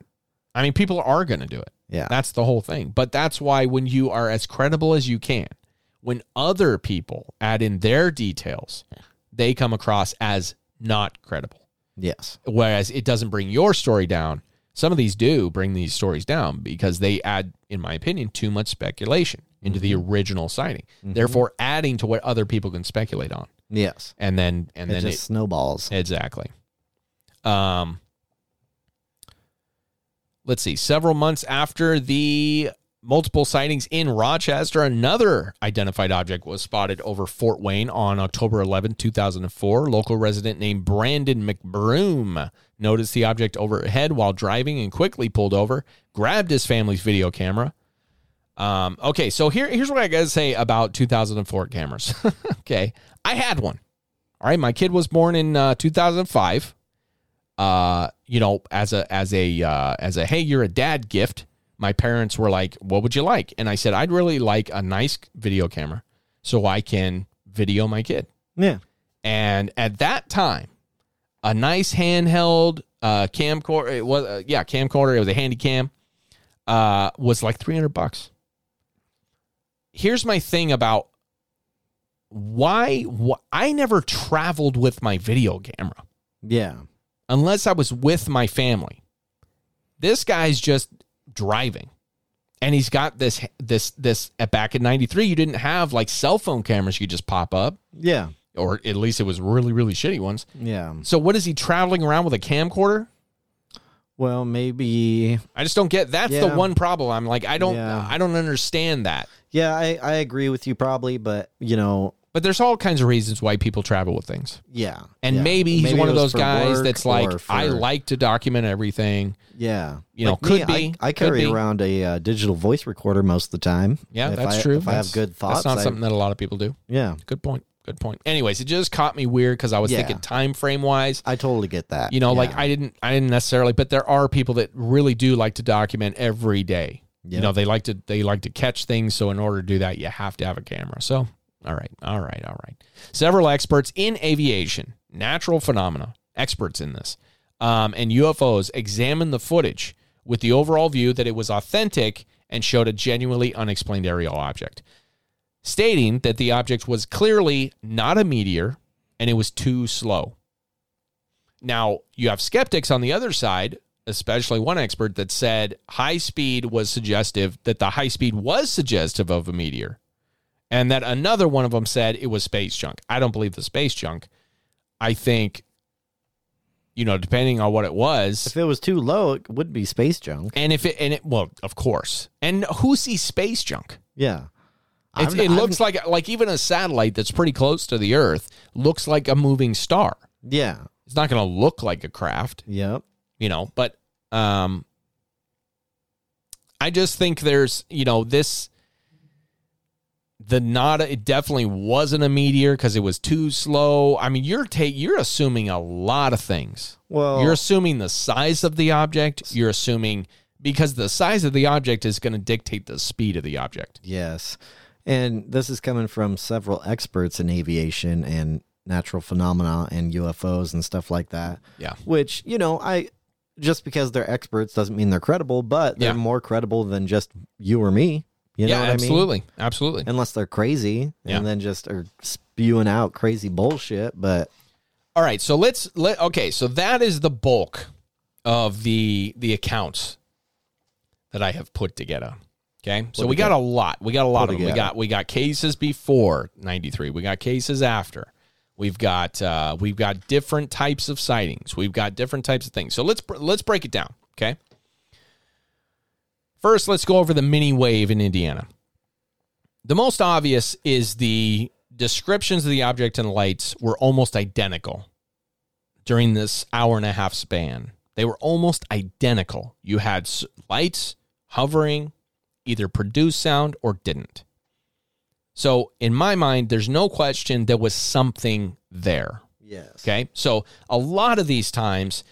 I mean, people are going to do it. Yeah. That's the whole thing. But that's why when you are as credible as you can, when other people add in their details, they come across as not credible. Yes. Whereas it doesn't bring your story down. Some of these do bring these stories down because they add, in my opinion, too much speculation into the Mm-hmm. original sighting. Therefore, adding to what other people can speculate on. Yes. And then, and it then just it, snowballs. Exactly. Um, let's see. Several months after the multiple sightings in Rochester, another identified object was spotted over Fort Wayne on October 11, 2004. Local resident named Brandon McBroom noticed the object overhead while driving and quickly pulled over, grabbed his family's video camera. Um, okay, so here, here's what I got to say about 2004 cameras. okay, I had one. All right, my kid was born in uh, 2005. Uh, you know, as a as a uh, as a hey, you're a dad gift. My parents were like, "What would you like?" And I said, "I'd really like a nice video camera so I can video my kid." Yeah. And at that time, a nice handheld uh, camcorder, it was uh, yeah, camcorder. It was a handy cam. Uh, was like three hundred bucks. Here's my thing about why wh- I never traveled with my video camera Yeah. unless I was with my family. This guy's just driving. And he's got this this this at back in 93 you didn't have like cell phone cameras you could just pop up Yeah. or at least it was really really shitty ones. Yeah. So what is he traveling around with a camcorder? Well, maybe. I just don't get that's the one problem. I'm like I don't Yeah. I don't understand that. Yeah, I, I agree with you probably, but you know, But there's all kinds of reasons why people travel with things. yeah. And yeah. maybe he's one of those guys that's like for- I like to document everything. Yeah, You know, Like could be, I, I carry be. around a uh, digital voice recorder most of the time. Yeah, If that's I, true. If I That's- have good thoughts, That's not I- something that a lot of people do. Yeah, Good point. Good point. Anyways, it just caught me weird because I was Yeah. thinking time frame wise. I totally get that. You know, like I didn't I didn't necessarily but there are people that really do like to document every day. You know, they like to they like to catch things, so in order to do that, you have to have a camera. So all right, all right, all right. Several experts in aviation, natural phenomena, experts in this, um, and UFOs examined the footage with the overall view that it was authentic and showed a genuinely unexplained aerial object, stating that the object was clearly not a meteor and it was too slow. Now, you have skeptics on the other side, especially one expert that said high speed was suggestive, that the high speed was suggestive of a meteor. And that another one of them said it was space junk. I don't believe the space junk. I think, you know, depending on what it was, if it was too low, it would be space junk. and if it, and it, well, of course. And who sees space junk? Yeah, It's, it looks like, like even a satellite that's pretty close to the Earth looks like a moving star. yeah, It's not going to look like a craft. yep. you know but um i just think there's you know this the not it definitely wasn't a meteor because it was too slow i mean you're ta- you're assuming a lot of things Well, you're assuming the size of the object you're assuming because the size of the object is going to dictate the speed of the object Yes. And this is coming from several experts in aviation and natural phenomena and UFOs and stuff like that. Yeah. Which, you know, I just because they're experts doesn't mean they're credible, but they're Yeah. more credible than just you or me. You know yeah what I mean? absolutely absolutely Unless they're crazy Yeah. and then just are spewing out crazy bullshit. But All right, so let's let okay, so that is the bulk of the the accounts that I have put together. Okay? So we got a lot. We got a lot of them. We got we got cases before 93. We got cases after. We've got uh we've got different types of sightings. We've got different types of things. So let's let's break it down, okay? First, let's go over the mini wave in Indiana. The most obvious is the descriptions of the object and lights were almost identical during this hour and a half span. They were almost identical. You had lights hovering, either produced sound or didn't. So, in my mind, there's no question there was something there. yes. Okay. So, a lot of these times,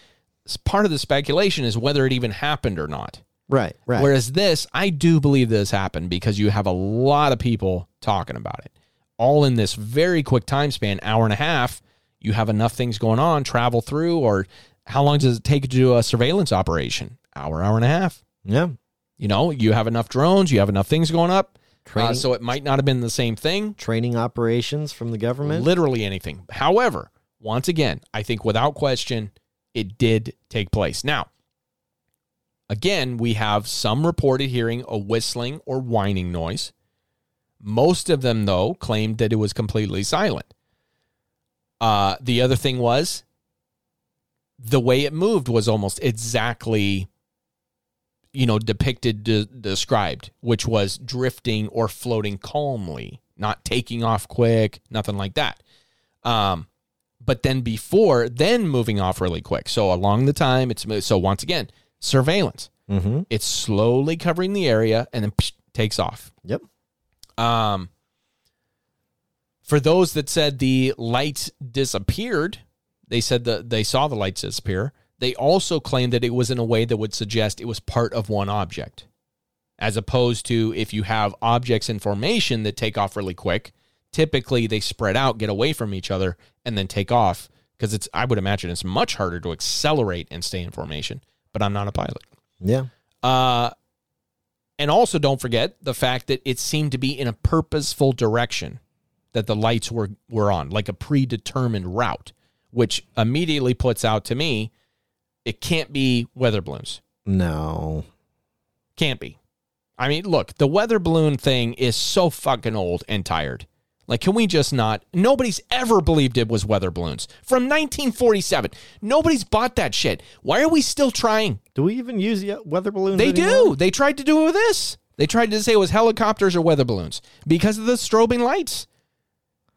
part of the speculation is whether it even happened or not. Right, right. Whereas this, I do believe this happened because you have a lot of people talking about it. All in this very quick time span, hour and a half, you have enough things going on, travel through, or how long does it take to do a surveillance operation? Hour, hour and a half. yeah. You know, you have enough drones, you have enough things going up. Uh, so it might not have been the same thing. Training operations from the government. Literally anything. However, once again, I think without question, it did take place. Now, again, we have some reported hearing a whistling or whining noise. Most of them, though, claimed that it was completely silent. Uh, the other thing was the way it moved was almost exactly, you know, depicted, de- described, which was drifting or floating calmly, not taking off quick, nothing like that. Um, but then before, then moving off really quick. So along the time, it's so once again surveillance. mm-hmm. It's slowly covering the area and then psh, takes off. Yep. Um, for those that said the lights disappeared, they said that they saw the lights disappear. They also claimed that it was in a way that would suggest it was part of one object, as opposed to if you have objects in formation that take off really quick. Typically, they spread out, get away from each other, and then take off because it's. I would imagine it's much harder to accelerate and stay in formation. But I'm not a pilot. Yeah. Uh, and also don't forget the fact that it seemed to be in a purposeful direction that the lights were were on, like a predetermined route, which immediately puts out to me it can't be weather balloons. No. Can't be. I mean, look, the weather balloon thing is so fucking old and tired. Like, can we just not? Nobody's ever believed it was weather balloons from 1947. Nobody's bought that shit. Why are we still trying? Do we even use weather balloons? They anymore? do. They tried to do it with this. They tried to say it was helicopters or weather balloons because of the strobing lights.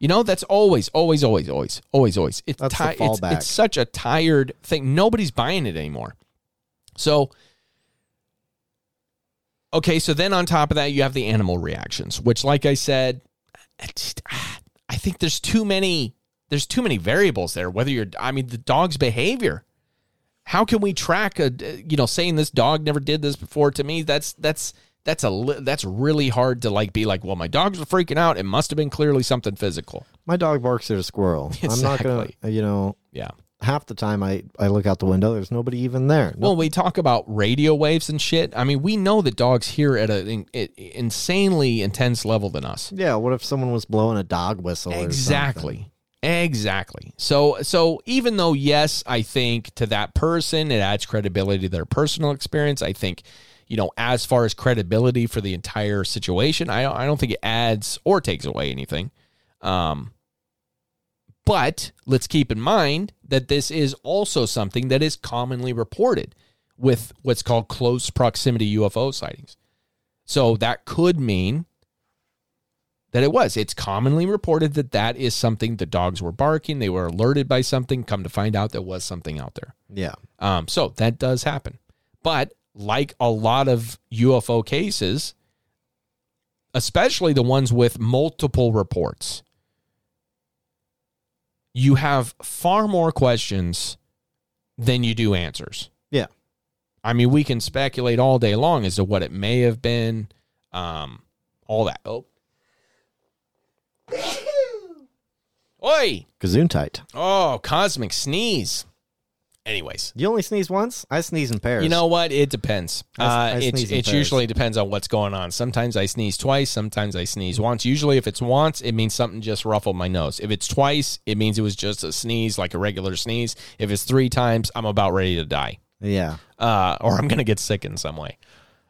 You know, that's always, always, always, always, always, always. It's, That's ti- it's, it's such a tired thing. Nobody's buying it anymore. So, okay, so then on top of that, you have the animal reactions, which, like I said, I just- ah, I think there's too many. There's too many variables there. Whether you're, I mean, the dog's behavior. How can we track a, you know, saying this dog never did this before? To me, that's that's that's a that's really hard to like be like. Well, my dogs were freaking out. It must have been clearly something physical. My dog barks at a squirrel. I'm not gonna, you know, Yeah. Half the time I, I look out the window, there's nobody even there. No- Well, we talk about radio waves and shit. I mean, we know that dogs hear at an insanely intense level than us. yeah, what if someone was blowing a dog whistle? or? Exactly. Exactly. So so even though yes, I think to that person it adds credibility to their personal experience, I think you know, as far as credibility for the entire situation, I I don't think it adds or takes away anything. Um but let's keep in mind that this is also something that is commonly reported with what's called close proximity UFO sightings. So that could mean that it was. It's commonly reported that that is something the dogs were barking. They were alerted by something. Come to find out, there was something out there. Yeah. Um, so that does happen. But like a lot of UFO cases, especially the ones with multiple reports, you have far more questions than you do answers. Yeah. I mean, we can speculate all day long as to what it may have been, um, all that. Oh. Oi! Tight. Oh, cosmic sneeze. Anyways, You only sneeze once? I sneeze in pairs. you know what? It depends. I- Uh, I it it usually depends on what's going on. Sometimes I sneeze twice. Sometimes I sneeze once. Usually, if it's once, it means something just ruffled my nose. If it's twice, it means it was just a sneeze, like a regular sneeze. If it's three times, I'm about ready to die, Yeah. uh, or I'm gonna get sick in some way.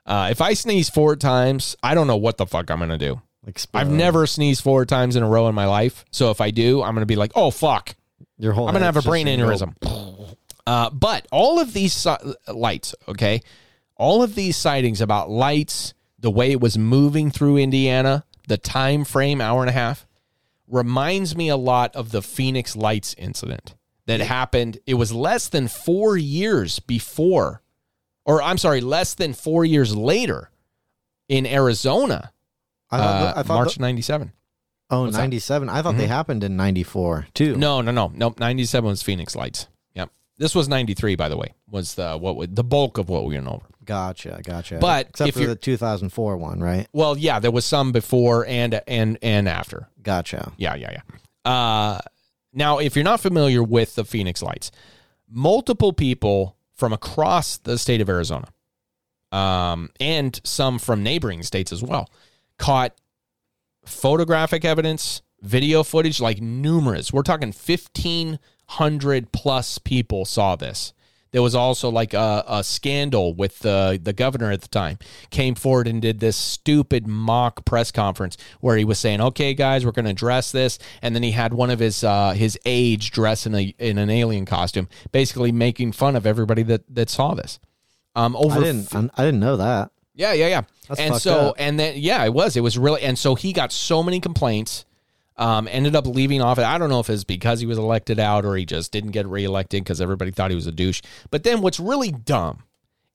Uh, if I sneeze four times, I don't know what the fuck I'm gonna do. Explode. I've never sneezed four times in a row in my life. So if I do, I'm gonna be like, oh fuck. Your whole I'm gonna have a brain aneurysm. Uh, but all of these si- lights, okay, all of these sightings about lights, the way it was moving through Indiana, the time frame, hour and a half, reminds me a lot of the Phoenix Lights incident that happened. It was less than four years before, or I'm sorry, less than four years later in Arizona, I thought, uh, I thought March the- '97. oh, what's that? 97. I thought they happened in 94 too. No, no, no, no. Ninety seven was Phoenix Lights. This was ninety three, by the way. Was the what would the bulk of what we went over. Gotcha. Gotcha. But Except if for the 2004 one, right? Well, yeah, there was some before and and and after. Gotcha. Yeah, yeah, yeah. Uh, now, if you're not familiar with the Phoenix Lights, multiple people from across the state of Arizona, um, and some from neighboring states as well, caught photographic evidence, video footage, like numerous. We're talking 1,500 plus people saw this. There was also like a, a scandal with the, the governor at the time came forward and did this stupid mock press conference where he was saying, "Okay, guys, we're going to address this," and then he had one of his uh, his aides dressed in a in an alien costume, basically making fun of everybody that that saw this. Um, over I didn't. I, I didn't know that. yeah, yeah, yeah. That's and so, up. and then, yeah, it was. It was really, and so he got so many complaints. Um, ended up leaving office. I don't know if it's because he was elected out or he just didn't get reelected because everybody thought he was a douche. But then, what's really dumb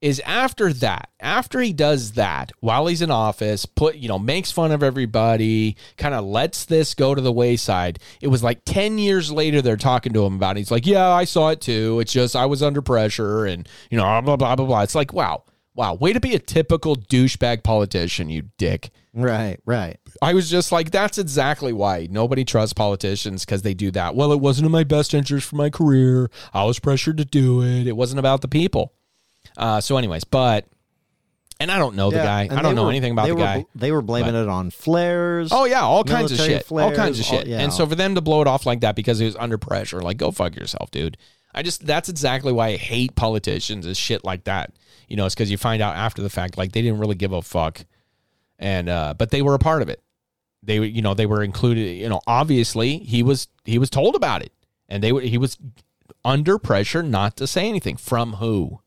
is after that, after he does that, while he's in office, put you know makes fun of everybody, kind of lets this go to the wayside. It was like ten years later they're talking to him about it. He's like, "Yeah, I saw it too. It's just I was under pressure, and you know, blah blah blah blah." It's like, wow, wow, way to be a typical douchebag politician, you dick. Right. Right. I was just like, that's exactly why nobody trusts politicians because they do that. Well, it wasn't in my best interest for my career. I was pressured to do it. It wasn't about the people. Uh, so, anyways, but, and I don't know the guy. I don't know were- anything about the were guy. They were blaming it on flares. Oh yeah, all kinds of shit. all kinds of flares, all- shit. yeah. And so for them to blow it off like that because he was under pressure, like go fuck yourself, dude. I just that's exactly why I hate politicians is shit like that. You know, it's because you find out after the fact like they didn't really give a fuck, and uh, but they were a part of it. they you know, they were included. You know, obviously he was he was told about it, and they were he was under pressure not to say anything. From who?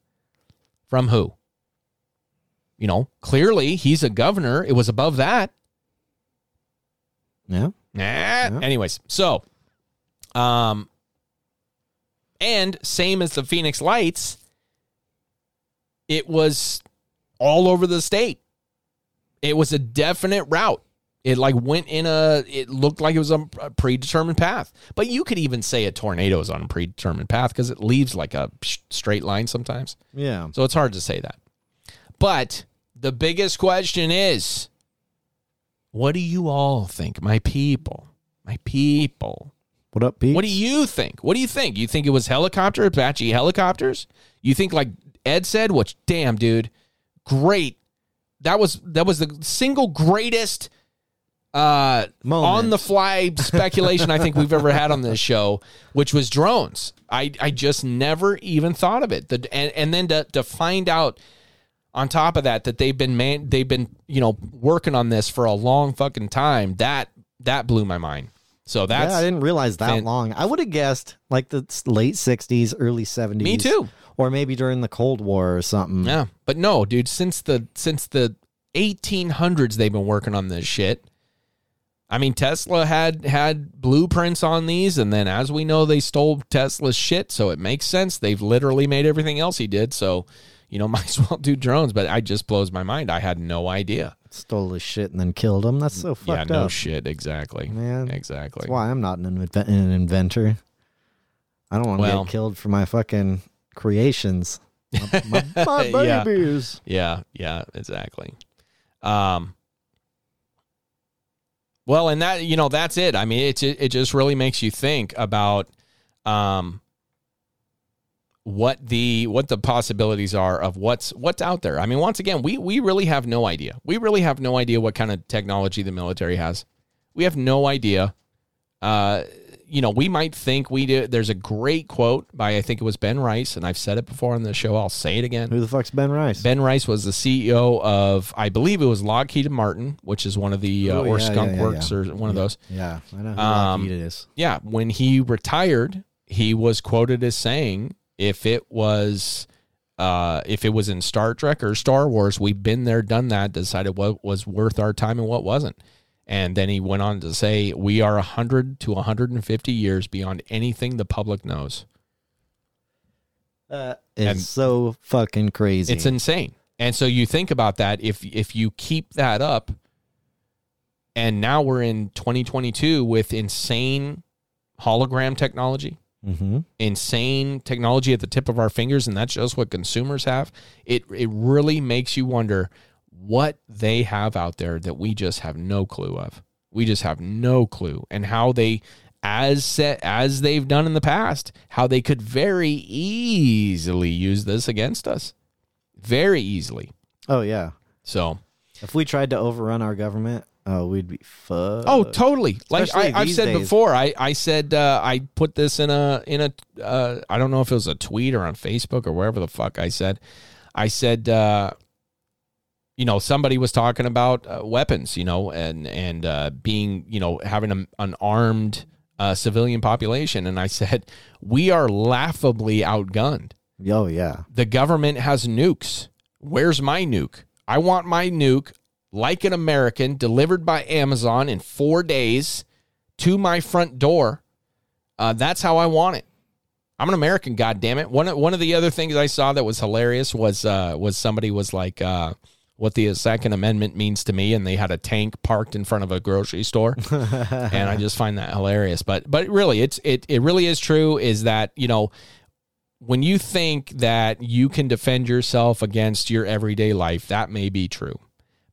From who? You know, clearly he's a governor. It was above that. Yeah. Nah. Anyways, so, um, and same as the Phoenix Lights, it was all over the state. It was a definite route. It like went in a. It looked like it was a, a predetermined path. But you could even say a tornado is on a predetermined path because it leaves like a straight line sometimes. Yeah. So it's hard to say that. But the biggest question is what do you all think, my people? My people. What up, Pete? What do you think? What do you think? You think it was helicopter, Apache helicopters? You think like Ed said, which damn dude, great. That was that was the single greatest uh on the fly speculation I think we've ever had on this show, which was drones. I I just never even thought of it. The, and and then to to find out on top of that that they've been man they've been you know working on this for a long fucking time that that blew my mind so that's yeah, I didn't realize that fan- long. I would have guessed like the late '60s, early '70s. Me too. Or maybe during the Cold War or something. Yeah, but no, dude. Since the since the 1800s, they've been working on this shit. I mean, Tesla had had blueprints on these, and then as we know, they stole Tesla's shit. So it makes sense. They've literally made everything else he did. So you know, might as well do drones. But I just blows my mind. I had no idea. Stole his shit and then killed him. That's so fucked yeah, no up. shit. Exactly. Man, exactly. That's why I'm not an, inven- an inventor. I don't want to Well- get killed for my fucking creations. My, my, my Yeah. babies. Yeah, yeah, exactly. Um well, and that you know, that's it. I mean, it it just really makes you think about um what the what the possibilities are of what's what's out there. I mean, once again, we we really have no idea. We really have no idea what kind of technology the military has. We have no idea. Uh you know, we might think we do. There's a great quote by I think it was Ben Rich, and I've said it before on the show. I'll say it again. Who the fuck's Ben Rich? Ben Rich was the CEO of, I believe it was Lockheed Martin, which is one of the, uh, Oh, or yeah, Skunk yeah, yeah, Works or one of those. Yeah, I know who Um, Lockheed is. Yeah, when he retired, he was quoted as saying, "If it was, uh, if it was in Star Trek or Star Wars, we've been there, done that, decided what was worth our time and what wasn't." And then he went on to say, "We are 100 to 150 years beyond anything the public knows." Uh, it's and- so fucking crazy. It's insane. And so you think about that if if you keep that up and now we're in 2022 with insane hologram technology, mm-hmm. insane technology at the tip of our fingers and that's just what consumers have. It it really makes you wonder what they have out there that we just have no clue of. We just have no clue and how they as set as they've done in the past, how they could very easily use this against us. Very easily. Oh yeah. So If we tried to overrun our government, oh, we'd be fucked. Oh, totally. Like Especially I, I've said days. before, I, I said uh, I put this in a in a uh, I don't know if it was a tweet or on Facebook or wherever the fuck I said. I said, uh, you know, somebody was talking about uh, weapons, you know, and and uh, being, you know, having a, an armed uh, civilian population, and I said we are laughably outgunned. Oh yeah. The government has nukes. Where's my nuke? I want my nuke like an American delivered by Amazon in four days to my front door. Uh, that's how I want it. I'm an American, God damn it. One of, one of the other things I saw that was hilarious was uh, was somebody was like, uh, what the Second Amendment means to me, and they had a tank parked in front of a grocery store, and I just find that hilarious. But but really, it's it it really is true. Is that you know when you think that you can defend yourself against your everyday life, that may be true.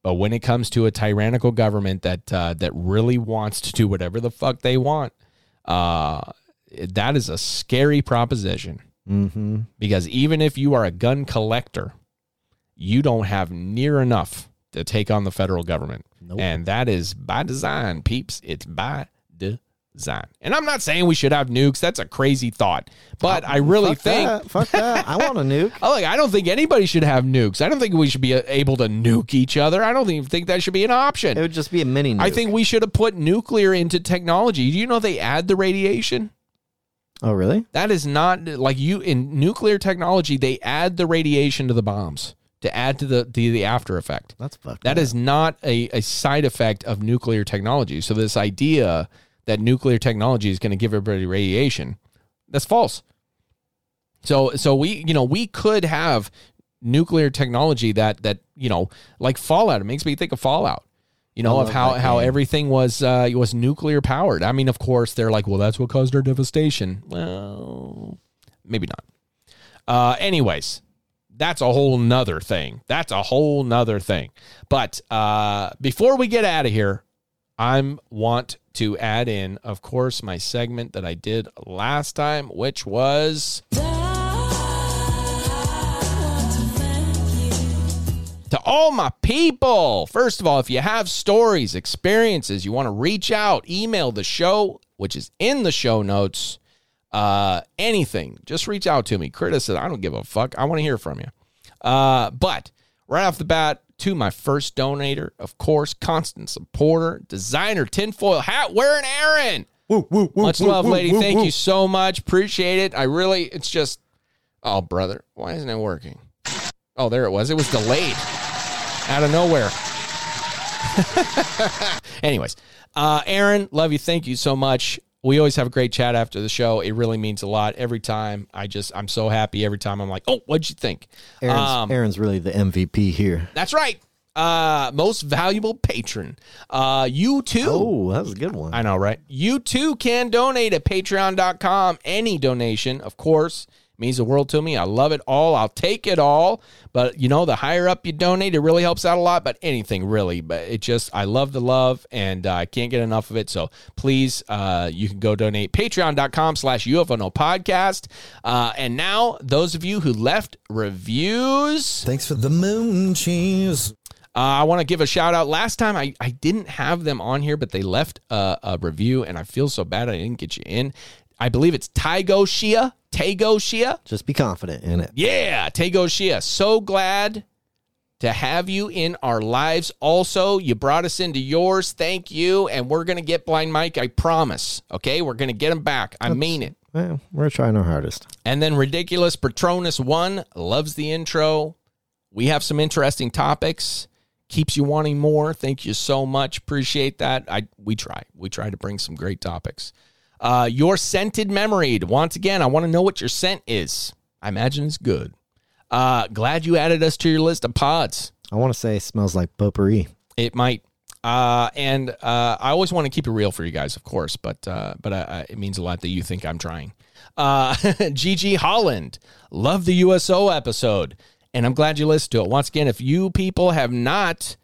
But when it comes to a tyrannical government that uh, that really wants to do whatever the fuck they want, uh, that is a scary proposition. Mm-hmm. Because even if you are a gun collector, you don't have near enough to take on the federal government, Nope. and that is by design, peeps. It's by design. And I'm not saying we should have nukes. That's a crazy thought. But I really Fuck think that. Fuck that. I want a nuke. I like I don't think anybody should have nukes. I don't think we should be uh, able to nuke each other. I don't even think that should be an option. It would just be a mini nuke. I think we should have put nuclear into technology. Do you know they add the radiation? Oh, really? That is not like you in nuclear technology. They add the radiation to the bombs to add to the to the after effect. That's fucked. That up. is not a, a side effect of nuclear technology. So this idea that nuclear technology is going to give everybody radiation, that's false. So so we you know we could have nuclear technology that that you know like Fallout. It makes me think of Fallout. You know of how how everything was uh, was nuclear powered. I mean, of course, they're like, well, that's what caused our devastation. Well, maybe not. Uh, anyways, that's a whole nother thing. That's a whole nother thing. But uh, before we get out of here, I want to add in, of course, my segment that I did last time, which was to all my people. First of all, if you have stories, experiences, you want to reach out, email the show, which is in the show notes. Uh, anything, just reach out to me. Criticism, I don't give a fuck. I want to hear from you. Uh, but right off the bat, to my first donator, of course, constant supporter, designer, tinfoil hat wearing Aaron. Woo, woo, woo, much love, lady. Thank you so much. Appreciate it. I really, it's just, oh, brother, why isn't it working? Oh, there it was. It was delayed out of nowhere. Anyways, uh, Aaron, love you. Thank you so much. We always have a great chat after the show. It really means a lot every time. I just, I'm so happy every time. I'm like, oh, what'd you think? Aaron's, Um, Aaron's really the MVP here. That's right. Uh, most valuable patron. Uh, you too. Oh, that was a good one. I know, right? You too can donate at patreon.com. Any donation, of course, means the world to me. I love it all. I'll take it all. But, you know, the higher up you donate, it really helps out a lot. But anything really. But it just, I love the love and uh, I can't get enough of it. So please, uh, you can go donate patreon.com slash UFONO podcast. Uh, and now, those of you who left reviews. Thanks for the moon cheese. Uh, I want to give a shout out. Last time I, I didn't have them on here, but they left a, a review, and I feel so bad I didn't get you in. I believe it's Taigo Shia. Tago Shia. Just be confident in it. Yeah, Tago Shia. So glad to have you in our lives. Also, you brought us into yours. Thank you. And we're going to get Blind Mike, I promise. Okay, we're going to get him back. I mean it. Well, we're trying our hardest. And then Ridiculous Patronus 1 loves the intro. We have some interesting topics. Keeps you wanting more. Thank you so much. Appreciate that. I we try. We try to bring some great topics. Uh, your scented memory. Once again, I want to know what your scent is. I imagine it's good. Uh, glad you added us to your list of pods. I want to say it smells like potpourri. It might. Uh, and uh, I always want to keep it real for you guys, of course, but uh, but uh, it means a lot that you think I'm trying. Uh, GG Holland, love the USO episode, and I'm glad you listened to it. Once again, if you people have not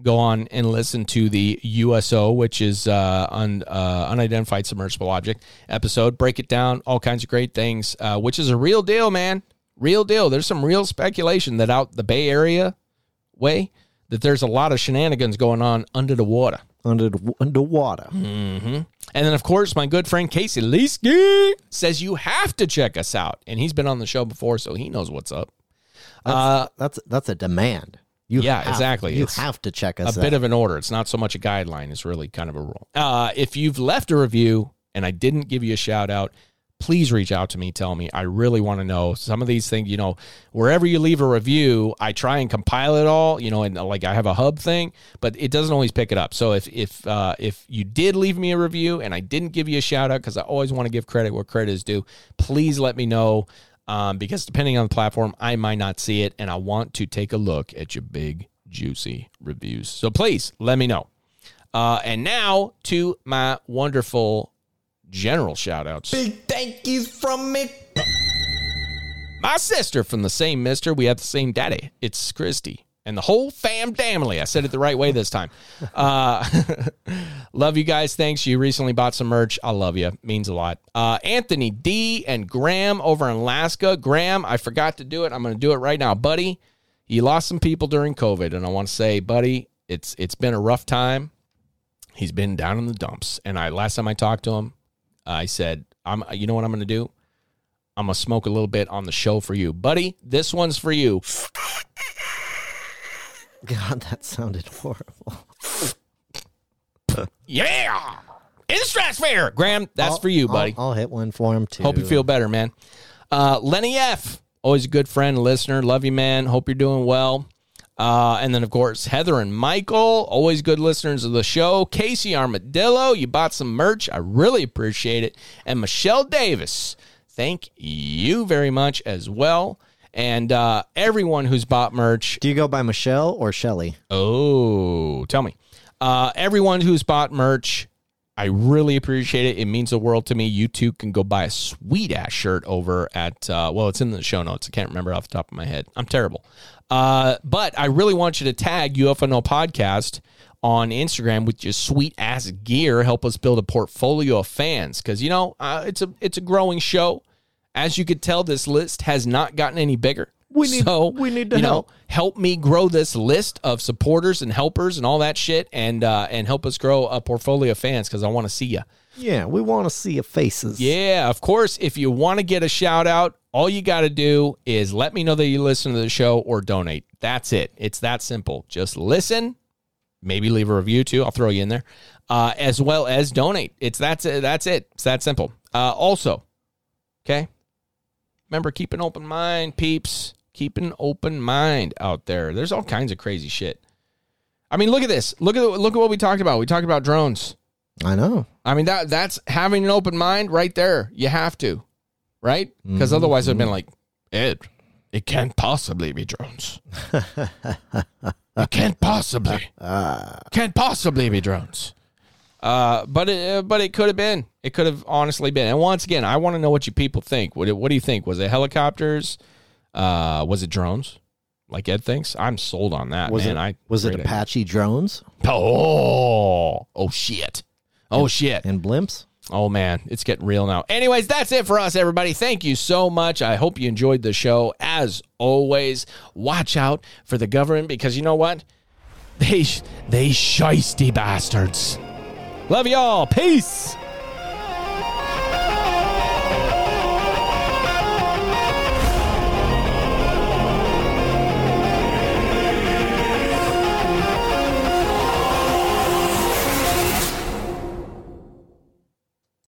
go on and listen to the USO, which is uh, un, uh, unidentified submersible object episode, break it down, all kinds of great things, uh, which is a real deal, man, real deal. There's some real speculation that out the Bay Area way that there's a lot of shenanigans going on under the water. Under the, underwater. Mm-hmm. And then, of course, my good friend Casey Leesky says you have to check us out, and he's been on the show before, so he knows what's up. That's, Uh, that's that's a demand. You yeah, have- exactly. You It's have to check us. a us bit of an order. It's not so much a guideline; it's really kind of a rule. Uh, if you've left a review and I didn't give you a shout out, please reach out to me. Tell me. I really want to know some of these things. You know, wherever you leave a review, I try and compile it all. You know, and uh, like I have a hub thing, but it doesn't always pick it up. So if if uh, if you did leave me a review and I didn't give you a shout out because I always want to give credit where credit is due, please let me know. Um, because depending on the platform, I might not see it, and I want to take a look at your big juicy reviews. So please let me know. Uh, and now to my wonderful general shout outs. Big thank yous from me. My sister from the same mister. We have the same daddy. It's Christy. And the whole fam family. I said it the right way this time. Uh, love you guys. Thanks. You recently bought some merch. I love you. Means a lot. Uh, Anthony D and Graham over in Alaska. Graham, I forgot to do it. I'm going to do it right now, buddy. You lost some people during COVID, and I want to say, buddy, it's it's been a rough time. He's been down in the dumps. And I last time I talked to him, I said, "I'm. You know what I'm going to do? I'm going to smoke a little bit on the show for you, buddy. This one's for you." God, that sounded horrible. Yeah, in the stratosphere, Graham. That's I'll- for you, I'll- buddy. I'll, hit one for him too. Hope you feel better, man. Uh, Lenny F, always a good friend, listener. Love you, man. Hope you're doing well. Uh, and then, of course, Heather and Michael, always good listeners of the show. Casey Armadillo, you bought some merch. I really appreciate it. And Michelle Davis, thank you very much as well. And uh, everyone who's bought merch. Do you go by Michelle or Shelly? Oh, tell me. Uh, everyone who's bought merch, I really appreciate it. It means the world to me. You too can go buy a sweet ass shirt over at, uh, well, it's in the show notes. I can't remember off the top of my head. I'm terrible. Uh, but I really want you to tag UFONO Podcast on Instagram with your sweet ass gear. Help us build a portfolio of fans because, you know, uh, it's, a, it's a growing show. As you could tell, this list has not gotten any bigger. We need- so, we need to you know, help. help me grow this list of supporters and helpers and all that shit, and uh, and help us grow a portfolio of fans because I want to see you. Yeah, we want to see your faces. Yeah, of course. If you want to get a shout out, all you got to do is let me know that you listen to the show or donate. That's it. It's that simple. Just listen, maybe leave a review too. I'll throw you in there, uh, as well as donate. It's that's it. That's it. It's that simple. Uh, also, okay. Remember, keep an open mind, peeps. Keep an open mind out there. There's all kinds of crazy shit. I mean, look at this. Look at look at what we talked about. We talked about drones. I know. I mean that that's having an open mind right there. You have to, right? Because mm-hmm. otherwise, it'd been like, Ed, it can't possibly be drones. it can't possibly, ah. can't possibly be drones. Uh, but it, uh, but it could have been. It could have honestly been. And once again, I want to know what you people think. What do- what do you think? Was it helicopters? Uh, was it drones? Like Ed thinks. I'm sold on that. Was man. it I was it. Apache drones Oh, oh shit. Oh shit. and blimps? Oh man, it's getting real now. Anyways, that's it for us, everybody. Thank you so much. I hope you enjoyed the show. As always, watch out for the government because you know what? They they shisty bastards. Love y'all. Peace.